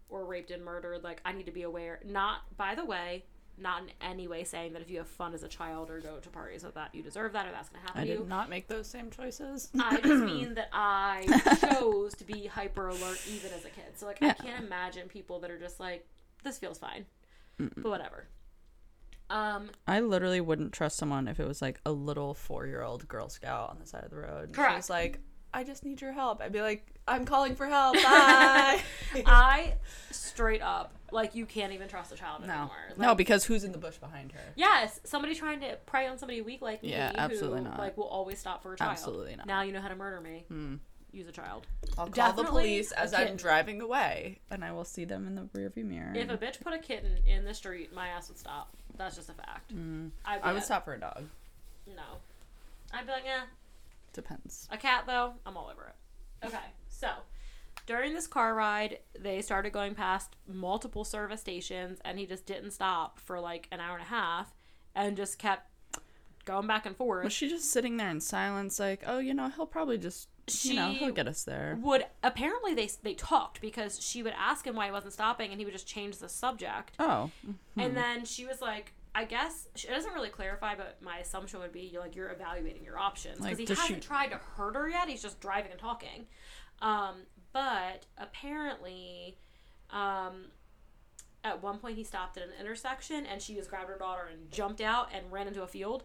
or raped and murdered. Like I need to be aware. Not by the way, not in any way saying that if you have fun as a child or go to parties with that you deserve that or that's gonna happen I to you. did not make those same choices. I just mean that I chose to be hyper alert even as a kid. So like I can't imagine people that are just like, this feels fine. But whatever. Um I literally wouldn't trust someone if it was like a little four year old Girl Scout on the side of the road. She Correct. was like, I just need your help. I'd be like, I'm calling for help. Bye. I straight up like you can't even trust a child no. anymore. no, Like, because who's in the bush behind her? Yes, somebody trying to prey on somebody weak like me Yeah, who absolutely not. like will always stop for a child. Absolutely not. Now you know how to murder me. Hmm. Use a child. I'll call the police as I'm driving away, and I will see them in the rearview mirror. If a bitch put a kitten in the street, my ass would stop. That's just a fact. Mm. Be I would stop for a dog. No. I'd be like, yeah. Depends. A cat, though, I'm all over it. Okay, so during this car ride, they started going past multiple service stations, and he just didn't stop for like an hour and a half and just kept going back and forth. Was she just sitting there in silence, like, oh, you know, he'll probably just, you know, She- he'll get us there. would apparently they they talked because she would ask him why he wasn't stopping and he would just change the subject. Oh, and then she was like i guess she doesn't really clarify but my assumption would be you're like you're evaluating your options because Like, he hasn't she- tried to hurt her yet he's just driving and talking. Um, but apparently um, at one point he stopped at an intersection and she just grabbed her daughter and jumped out and ran into a field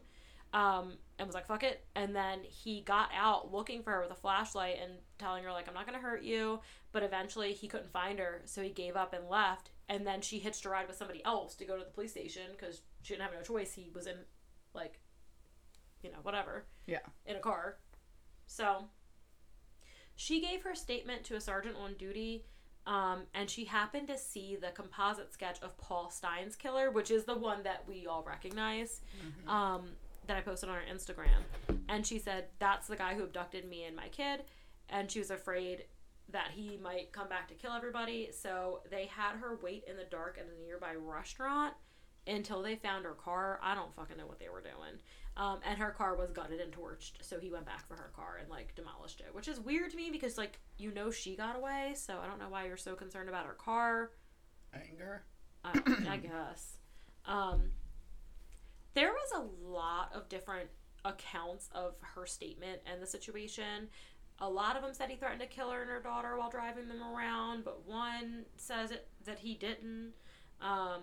um, and was like fuck it. And then he got out looking for her with a flashlight and telling her like i'm not gonna hurt you. But eventually he couldn't find her so he gave up and left. And then she hitched a ride with somebody else to go to the police station because she didn't have no choice. He was in like you know whatever yeah. in a car. So she gave her statement to a sergeant on duty, um, and she happened to see the composite sketch of Paul Stine's killer, which is the one that we all recognize, um, that I posted on her Instagram. And she said, That's the guy who abducted me and my kid. And she was afraid that he might come back to kill everybody. So they had her wait in the dark at a nearby restaurant until they found her car. I don't fucking know what they were doing. Um, and her car was gutted and torched, so he went back for her car and like demolished it, which is weird to me because like you know she got away, so I don't know why you're so concerned about her car. Anger. I, I guess. Um, there was a lot of different accounts of her statement and the situation. A lot of them said he threatened to kill her and her daughter while driving them around, but one says it, that he didn't. Um,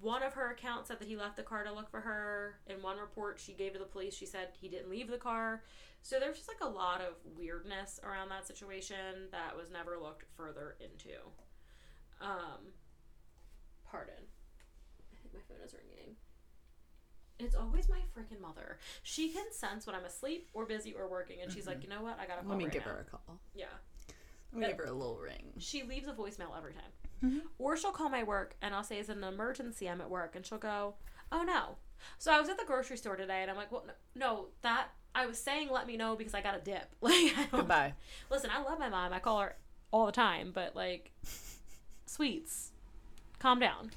one of her accounts said that he left the car to look for her. In one report she gave to the police, she said he didn't leave the car. So there's just like a lot of weirdness around that situation that was never looked further into. Um, pardon. Think my phone is ringing. It's always my freaking mother. She can sense when I'm asleep or busy or working, and she's like, you know what? I gotta call Let me right give now." her a call. Yeah. Let me give her a little ring. She leaves a voicemail every time. Mhm. Or she'll call my work and I'll say it's an emergency. I'm at work, and she'll go, "Oh no." So I was at the grocery store today, and I'm like, "Well, no, no that I was saying let me know because I got a dip." Like, Goodbye. listen, I love my mom. I call her all the time, but like, sweets, calm down.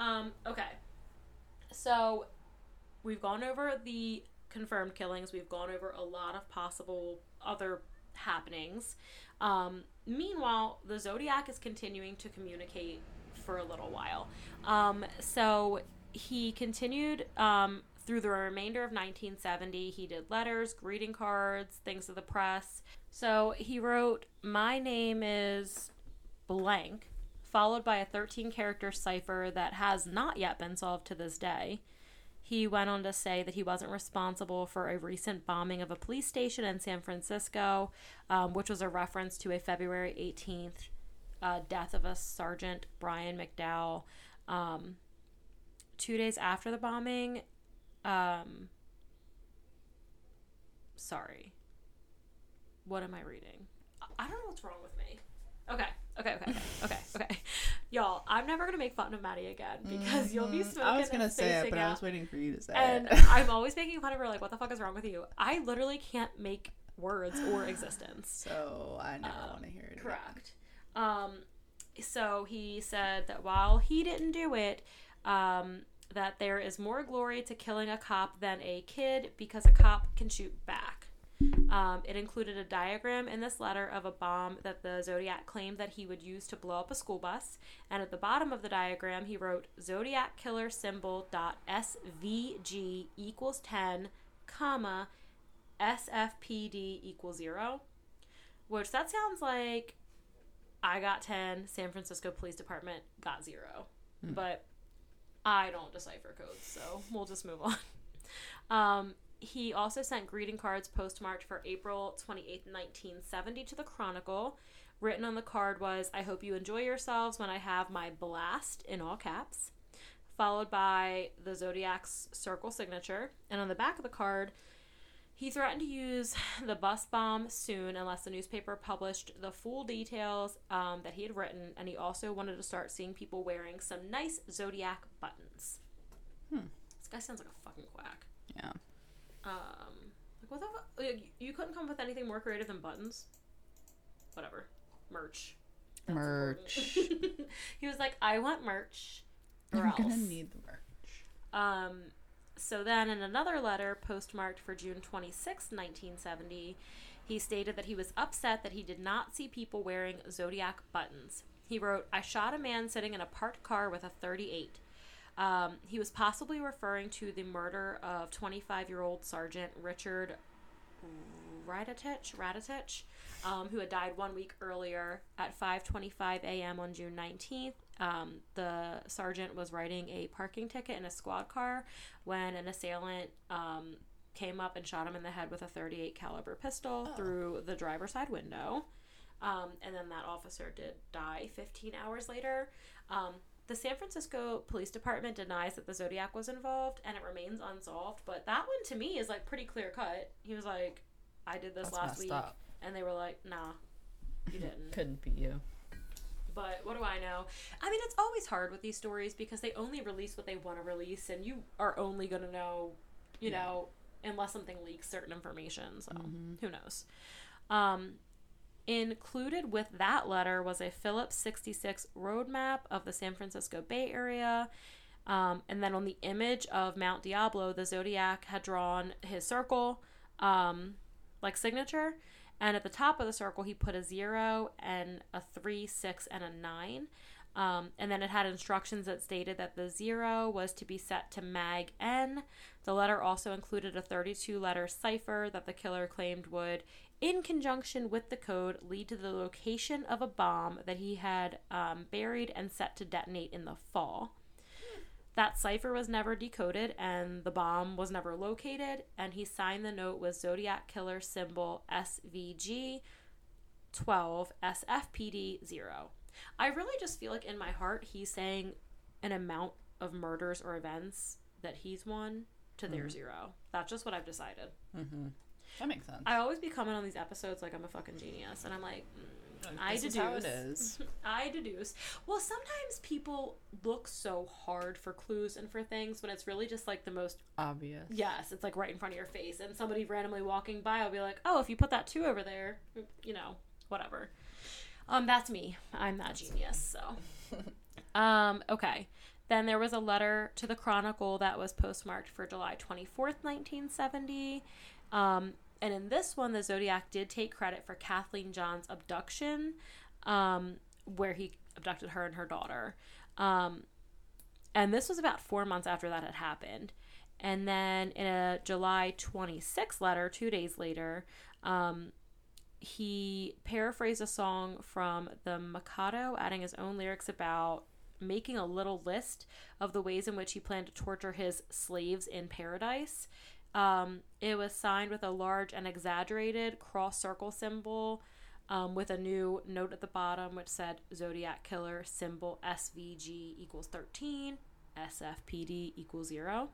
Um. Okay. So, we've gone over the confirmed killings. We've gone over a lot of possible other happenings. Um, meanwhile, the Zodiac is continuing to communicate for a little while. Um, so he continued um, through the remainder of 1970. He did letters, greeting cards, things to the press. So he wrote, My name is blank, followed by a 13 character cipher that has not yet been solved to this day. He went on to say that he wasn't responsible for a recent bombing of a police station in San Francisco, um, which was a reference to a February 18th uh, death of a Sergeant Brian McDonnell. Um, two days after the bombing, um, sorry. What am I reading? I- I don't know what's wrong with me. Okay, okay, okay, okay, okay, okay. Y'all, I'm never gonna make fun of Maddie again because you'll be Mhm. smoking I was gonna and say it, but I was waiting for you to say and it. I'm always making fun of her, like, what the fuck is wrong with you? I literally can't make words or existence. so I never Um, want to hear it. again. Correct. Um, so he said that while he didn't do it, um, that there is more glory to killing a cop than a kid because a cop can shoot back. Um, it included a diagram in this letter of a bomb that the Zodiac claimed that he would use to blow up a school bus. And at the bottom of the diagram, he wrote Zodiac killer symbol dot SVG equals 10, comma, SFPD equals 0. Which that sounds like I got 10, San Francisco Police Department got 0. But I don't decipher codes, so we'll just move on. Um, he also sent greeting cards postmarked for April 28th, 1970 to the Chronicle. Written on the card was, I hope you enjoy yourselves when I have my blast in all caps, followed by the Zodiac's circle signature. And on the back of the card, he threatened to use the bus bomb soon unless the newspaper published the full details um, that he had written, and he also wanted to start seeing people wearing some nice Zodiac buttons. Hmm. This guy sounds like a fucking quack. Yeah. Um, like what the fuck? Like, you couldn't come up with anything more creative than buttons. Whatever, merch. That's Merch. he was like, I want merch. Or I'm else. gonna need the merch. Um, so then, in another letter postmarked for June 26, 1970, he stated that he was upset that he did not see people wearing Zodiac buttons. He wrote, I shot a man sitting in a parked car with a 38. Um, he was possibly referring to the murder of 25 year old Sergeant Richard Radetich, Radetich um, who had died one week earlier at 5:25 a.m. on June 19th. Um, the sergeant was writing a parking ticket in a squad car when an assailant um, came up and shot him in the head with a 38 caliber pistol Oh. through the driver's side window. Um, and then that officer did die 15 hours later. The San Francisco Police Department denies that the Zodiac was involved, and it remains unsolved. But that one to me is like pretty clear cut. He was like, "I did this That's last week," up. and they were like, "Nah, you didn't." Couldn't be you. But what do I know? I mean, it's always hard with these stories because they only release what they want to release, and you are only going to know, you Yeah. know, unless something leaks certain information. So Mm-hmm. who knows? Um, included with that letter was a Phillips 66 roadmap of the San Francisco Bay Area. Um, and then on the image of Mount Diablo, the Zodiac had drawn his circle, um, like signature. And at the top of the circle, he put a zero and a three, six, and a nine. Um, and then it had instructions that stated that the zero was to be set to mag N. The letter also included a 32 letter cipher that the killer claimed would, in conjunction with the code, lead to the location of a bomb that he had um, buried and set to detonate in the fall. That cipher was never decoded and the bomb was never located, and he signed the note with Zodiac Killer symbol SVG 12 SFPD 0. I really just feel like in my heart he's saying an amount of murders or events that he's won to their zero. That's just what I've decided. Mm-hmm. That makes sense. I always be coming on these episodes like I'm a fucking genius, and I'm like, mm, I deduce. how it is. I deduce. Well, sometimes people look so hard for clues and for things when it's really just like the most. Obvious. Yes, it's like right in front of your face, and somebody randomly walking by will be like, "Oh, if you put that two over there, you know, whatever." Um, that's me. I'm that genius. So, um, okay. Then there was a letter to the Chronicle that was postmarked for July 24th, 1970. Um, and in this one, the Zodiac did take credit for Kathleen John's abduction, um, where he abducted her and her daughter. Um, and this was about four months after that had happened. And then in a July 26th letter, two days later, um, he paraphrased a song from the Mikado, adding his own lyrics about making a little list of the ways in which he planned to torture his slaves in paradise. Um, it was signed with a large and exaggerated cross circle symbol um, with a new note at the bottom which said Zodiac Killer symbol SVG equals 13. SFPD equals zero.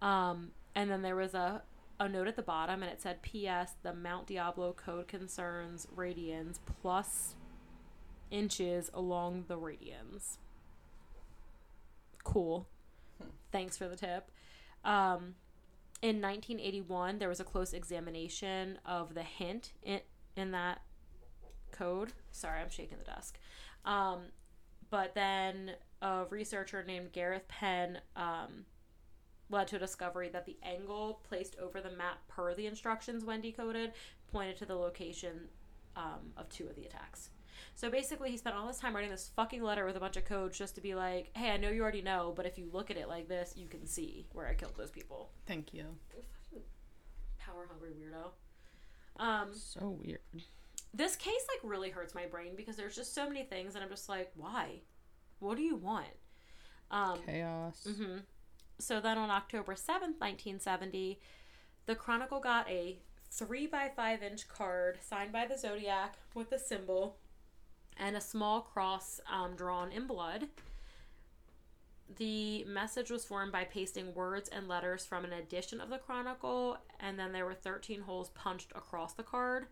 Um, and then there was a, a note at the bottom and it said PS, the Mount Diablo code concerns radians plus inches along the radians. Cool. Thanks for the tip. Um, in 1981, there was a close examination of the hint in, in that code. Sorry, I'm shaking the desk. Um, but then a researcher named Gareth Penn um, led to a discovery that the angle placed over the map per the instructions when decoded pointed to the location um, of two of the attacks. So basically, he spent all this time writing this fucking letter with a bunch of codes just to be like, hey, I know you already know, but if you look at it like this, you can see where I killed those people. Thank you. Power hungry weirdo. Um, So weird. this case like really hurts my brain because there's just so many things, and I'm just like, why? What do you want? Um, Chaos. hmm So then on October 7th, 1970, the Chronicle got a 3 by 5 inch card signed by the Zodiac with the symbol and a small cross um, drawn in blood. The message was formed by pasting words and letters from an edition of the Chronicle, and then there were 13 holes punched across the card.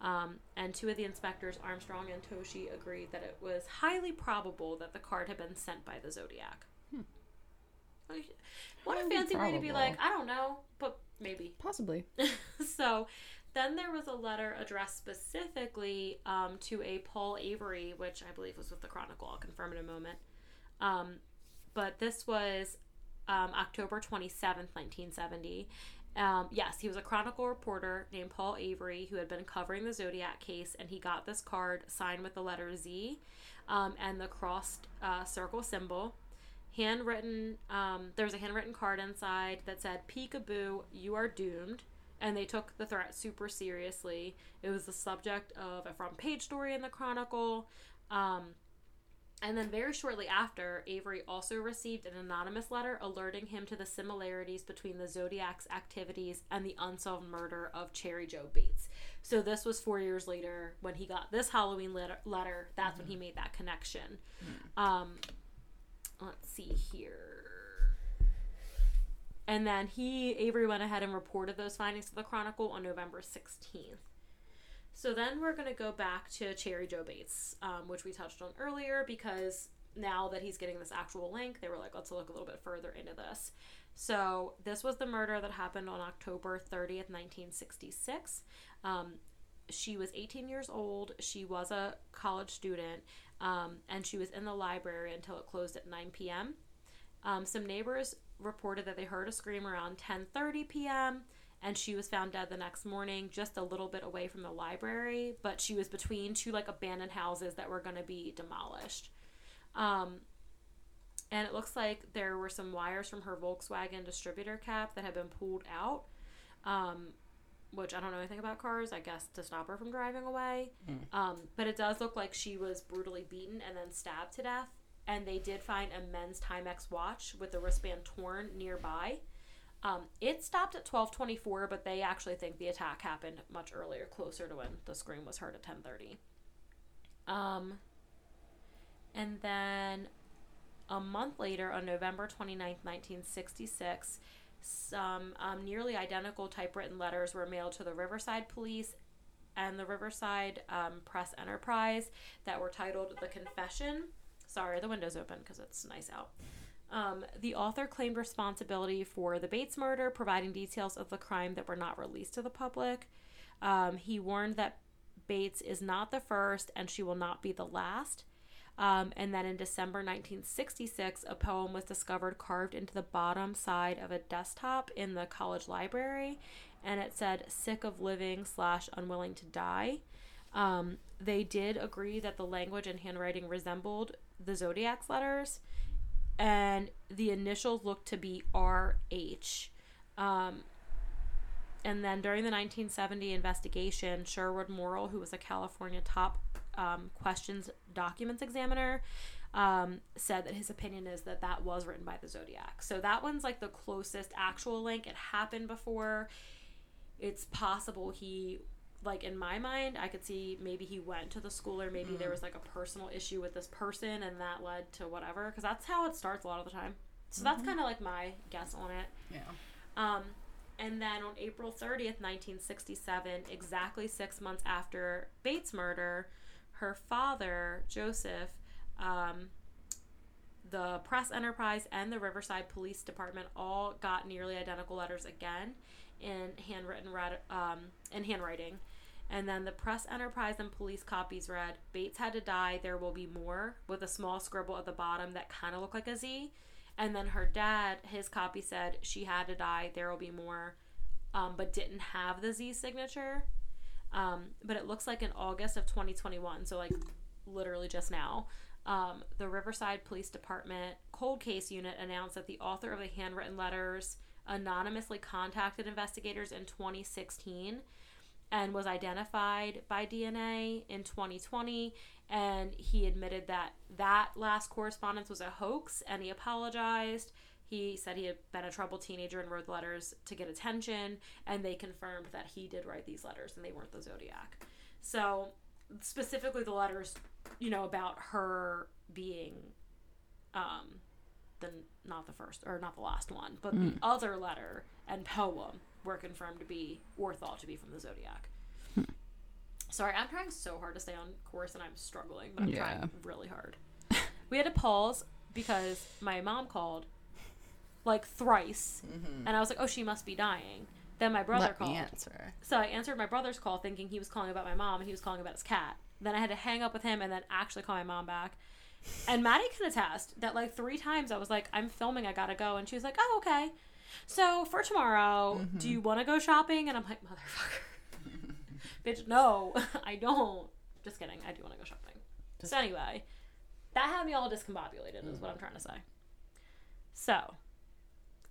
Um, and two of the inspectors, Armstrong and Toschi, agreed that it was highly probable that the card had been sent by the Zodiac. Like, What a Highly fancy way to be like, I don't know, but maybe. Possibly. so then there was a letter addressed specifically um, to a Paul Avery, which I believe was with the Chronicle. I'll confirm in a moment. Um, but this was um, October 27th, 1970. Um, yes, he was a Chronicle reporter named Paul Avery who had been covering the Zodiac case, and he got this card signed with the letter Z um, and the crossed uh, circle symbol handwritten um, there was a handwritten card inside that said peekaboo you are doomed and they took the threat super seriously. It was the subject of a front page story in the chronicle um, and then very shortly after avery also received an anonymous letter alerting him to the similarities between the zodiac's activities and the unsolved murder of cheri jo bates. So this was four years later when he got this halloween letter, letter that's when he made that connection. Um, let's see here. And then he, Avery, went ahead and reported those findings to the Chronicle on November 16th. So then we're going to go back to Cheri Jo Bates, um, which we touched on earlier, because now that he's getting this actual link, they were like, let's look a little bit further into this. So this was the murder that happened on October 30th, 1966. Um, she was 18 years old. She was a college student, um, and she was in the library until it closed at 9 p.m. Um, some neighbors reported that they heard a scream around 10:30 p.m. and she was found dead the next morning, just a little bit away from the library, but she was between two like abandoned houses that were going to be demolished. Um, and it looks like there were some wires from her Volkswagen distributor cap that had been pulled out. Um, which I don't know anything about cars, I guess to stop her from driving away. Um, but it does look like she was brutally beaten and then stabbed to death. And they did find a men's Timex watch with the wristband torn nearby. Um, it stopped at 12:24, but they actually think the attack happened much earlier, closer to when the scream was heard at 10:30. Um, and then a month later, on November 29th, 1966, some um, nearly identical typewritten letters were mailed to the Riverside Police and the Riverside um, Press Enterprise that were titled The Confession. Sorry, the window's open because it's nice out. Um, the author claimed responsibility for the Bates murder, providing details of the crime that were not released to the public. Um, he warned that Bates is not the first and she will not be the last. Um, and then in December 1966, a poem was discovered carved into the bottom side of a desktop in the college library, and it said "sick of living" slash "unwilling to die." Um, they did agree that the language and handwriting resembled the Zodiac's letters, and the initials looked to be R H. Um, and then during the 1970 investigation, Sherwood Morrill, who was a California top um, questions documents examiner, um, said that his opinion is that that was written by the Zodiac. So that one's like the closest actual link. It happened before. It's possible he, like in my mind, I could see maybe he went to the school or maybe there was like a personal issue with this person and that led to whatever. Because that's how it starts a lot of the time. So that's kind of like my guess on it. Yeah. Um, and then on April 30th, 1967, exactly six months after Bates' murder, her father, Joseph, um, the Press Enterprise, and the Riverside Police Department all got nearly identical letters again in handwritten um, in handwriting. And then the Press Enterprise and police copies read, Bates had to die, there will be more, with a small scribble at the bottom that kind of looked like a Z. And then her dad, his copy said, she had to die, there will be more, um, but didn't have the Z signature. Um, but it looks like in August of 2021, so like literally just now, um, the Riverside Police Department cold case unit announced that the author of the handwritten letters anonymously contacted investigators in 2016 and was identified by DNA in 2020 and he admitted that that last correspondence was a hoax and he apologized. He said he had been a troubled teenager and wrote the letters to get attention and they confirmed that he did write these letters and they weren't the zodiac. So specifically the letters you know about her being um the not the first or not the last one but the other letter and poem were confirmed to be or thought to be from the zodiac hmm. sorry i'm trying so hard to stay on course and i'm struggling but i'm Yeah. trying really hard we had to pause because my mom called like thrice mm-hmm. and i was like oh she must be dying then my brother Let called answer. so I answered my brother's call thinking he was calling about my mom and he was calling about his cat. Then I had to hang up with him and then actually call my mom back. And Maddie can attest that like three times I was like, I'm filming, I gotta go. And she was like, Oh, okay. So for tomorrow, do mm-hmm. you wanna go shopping? And I'm like, Motherfucker. Bitch, no, I don't. Just kidding. I do wanna go shopping. so anyway, that had me all discombobulated, is what I'm mm. trying to say. So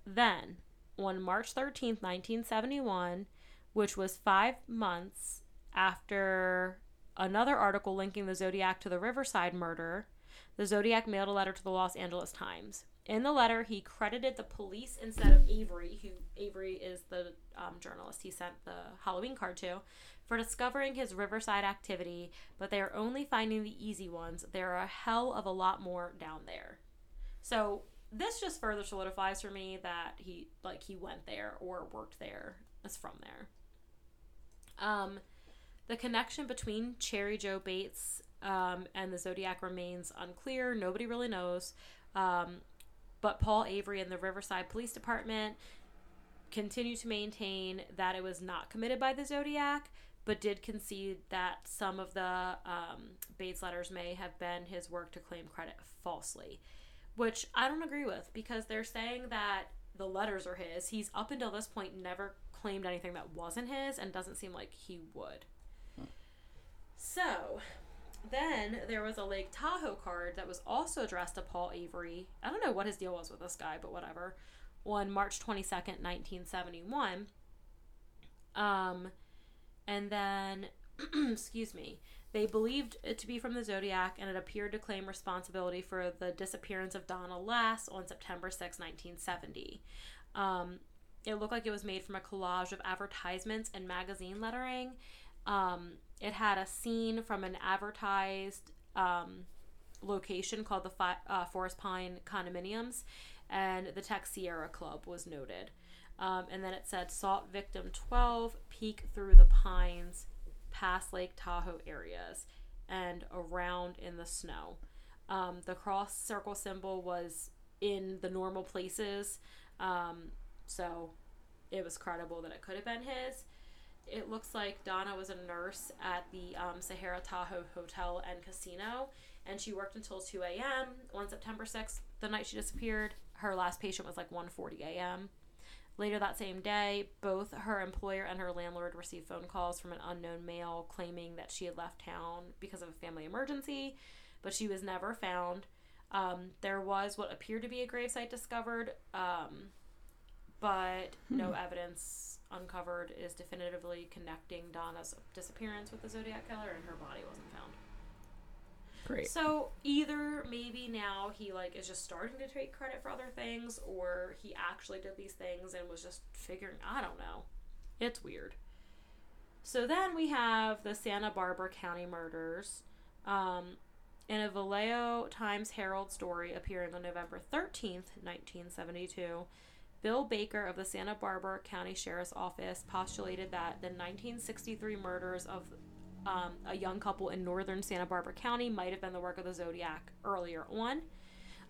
then, on March 13th, 1971, which was five months after another article linking the Zodiac to the Riverside murder, the Zodiac mailed a letter to the Los Angeles Times. In the letter, he credited the police instead of Avery, who Avery is the um, journalist he sent the Halloween card to, for discovering his Riverside activity, but they are only finding the easy ones. There are a hell of a lot more down there. So this just further solidifies for me that he like he went there or worked there is from there. Um, the connection between Cheri Jo Bates um, and the Zodiac remains unclear. Nobody really knows. Um, but Paul Avery and the Riverside Police Department continue to maintain that it was not committed by the Zodiac, but did concede that some of the um, Bates letters may have been his work to claim credit falsely, which I don't agree with because they're saying that the letters are his. He's up until this point never claimed anything that wasn't his and doesn't seem like he would. So, then there was a Lake Tahoe card that was also addressed to Paul Avery. I don't know what his deal was with this guy, but whatever. On March 22nd, 1971. Um, and then, excuse me, they believed it to be from the Zodiac and it appeared to claim responsibility for the disappearance of Donna Lass on September 6, 1970. Um, it looked like it was made from a collage of advertisements and magazine lettering. Um, it had a scene from an advertised um, location called the Fi- uh, Forest Pine Condominiums, and the Tech Sierra Club was noted. Um, and then it said Salt Victim 12, peek through the pines, past Lake Tahoe areas, and around in the snow. Um, the cross circle symbol was in the normal places, um, so it was credible that it could have been his. It looks like Donna was a nurse at the um, Sahara Tahoe Hotel and Casino, and she worked until 2 a.m. on September 6th, the night she disappeared. Her last patient was like 1:40 a.m. Later that same day, both her employer and her landlord received phone calls from an unknown male claiming that she had left town because of a family emergency, but she was never found. Um, there was what appeared to be a gravesite discovered, um, but no evidence uncovered is definitively connecting Donna's disappearance with the Zodiac Killer, and her body wasn't found. Great. So either maybe now he like is just starting to take credit for other things, or he actually did these things and was just figuring. I don't know. It's weird. So then we have the Santa Barbara County murders. Um, in a Vallejo Times Herald story appearing on November 13th, 1972, Bill Baker of the Santa Barbara County Sheriff's Office postulated that the 1963 murders of um, a young couple in northern Santa Barbara County might have been the work of the Zodiac earlier on.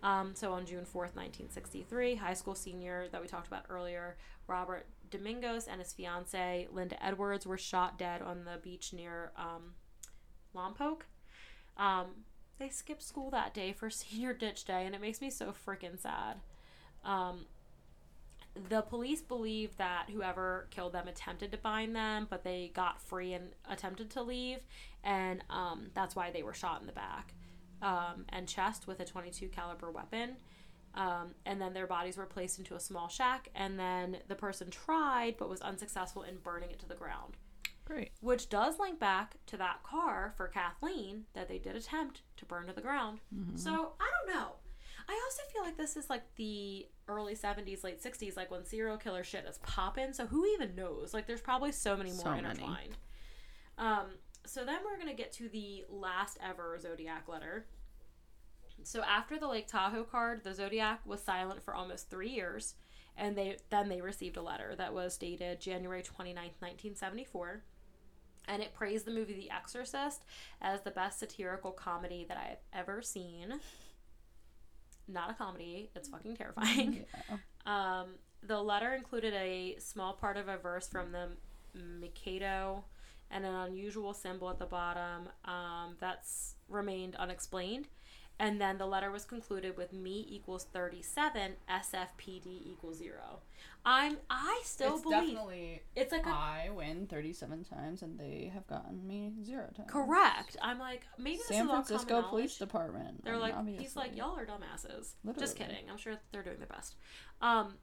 Um, so on June 4th, 1963, high school senior that we talked about earlier, Robert Domingos and his fiancee, Linda Edwards, were shot dead on the beach near um, Lompoc. Um, they skipped school that day for senior ditch day, and it makes me so freaking sad. Um, the police believe that whoever killed them attempted to bind them, but they got free and attempted to leave, and um, that's why they were shot in the back um, and chest with a 22 caliber weapon. Um, and then their bodies were placed into a small shack, and then the person tried but was unsuccessful in burning it to the ground Great. which does link back to that car for Kathleen that they did attempt to burn to the ground. So I don't know. I also feel like this is like the early 70s, late 60s, like when serial killer shit is popping. So who even knows? Like there's probably so many more So many. intertwined. Um, so then we're going to get to the last ever Zodiac letter. So after the Lake Tahoe card, the Zodiac was silent for almost three years, and they then they received a letter that was dated January 29th, 1974 and it praised the movie The Exorcist as the best satirical comedy that I have ever seen. Not a comedy, it's fucking terrifying. Um, the letter included a small part of a verse from the Mikado and an unusual symbol at the bottom um, that's remained unexplained. And then the letter was concluded with me equals 37, SFPD equals zero. I'm, I still it's believe definitely it's like a I win 37 times and they have gotten me zero times. Correct. I'm like, maybe this San Francisco Police. Department. They're like, he's like, y'all are dumbasses. Just kidding. I'm sure they're doing their best. Um,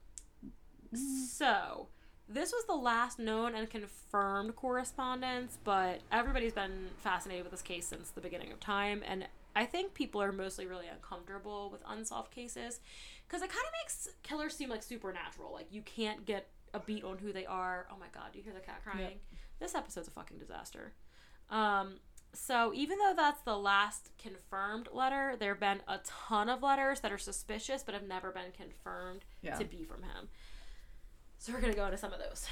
so this was the last known and confirmed correspondence, but everybody's been fascinated with this case since the beginning of time, and I think people are mostly really uncomfortable with unsolved cases because it kind of makes killers seem like supernatural. Like you can't get a beat on who they are. Oh my god, do you hear the cat crying? This episode's a fucking disaster. Um, so even though that's the last confirmed letter, there have been a ton of letters that are suspicious but have never been confirmed Yeah. to be from him. So we're gonna go into some of those.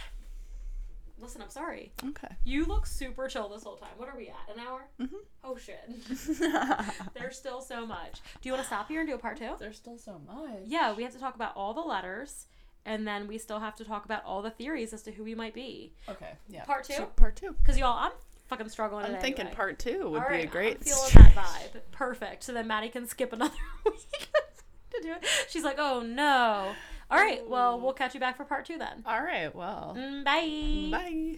Listen, I'm sorry. Okay. You look super chill this whole time. What are we at? An hour? Mhm. Oh shit. There's still so much. Do you want to stop here and do a part two? There's still so much. Yeah, we have to talk about all the letters, and then we still have to talk about all the theories as to who we might be. Okay. Yeah. Part two? So part two. Because y'all, I'm fucking struggling. I'm thinking anyway. part two would All be right, a great. I'm feeling that vibe. Perfect. So then Maddie can skip another week to do it. She's like, oh no. All right. Well, we'll catch you back for part two then. All right. Well, mm, bye. Bye.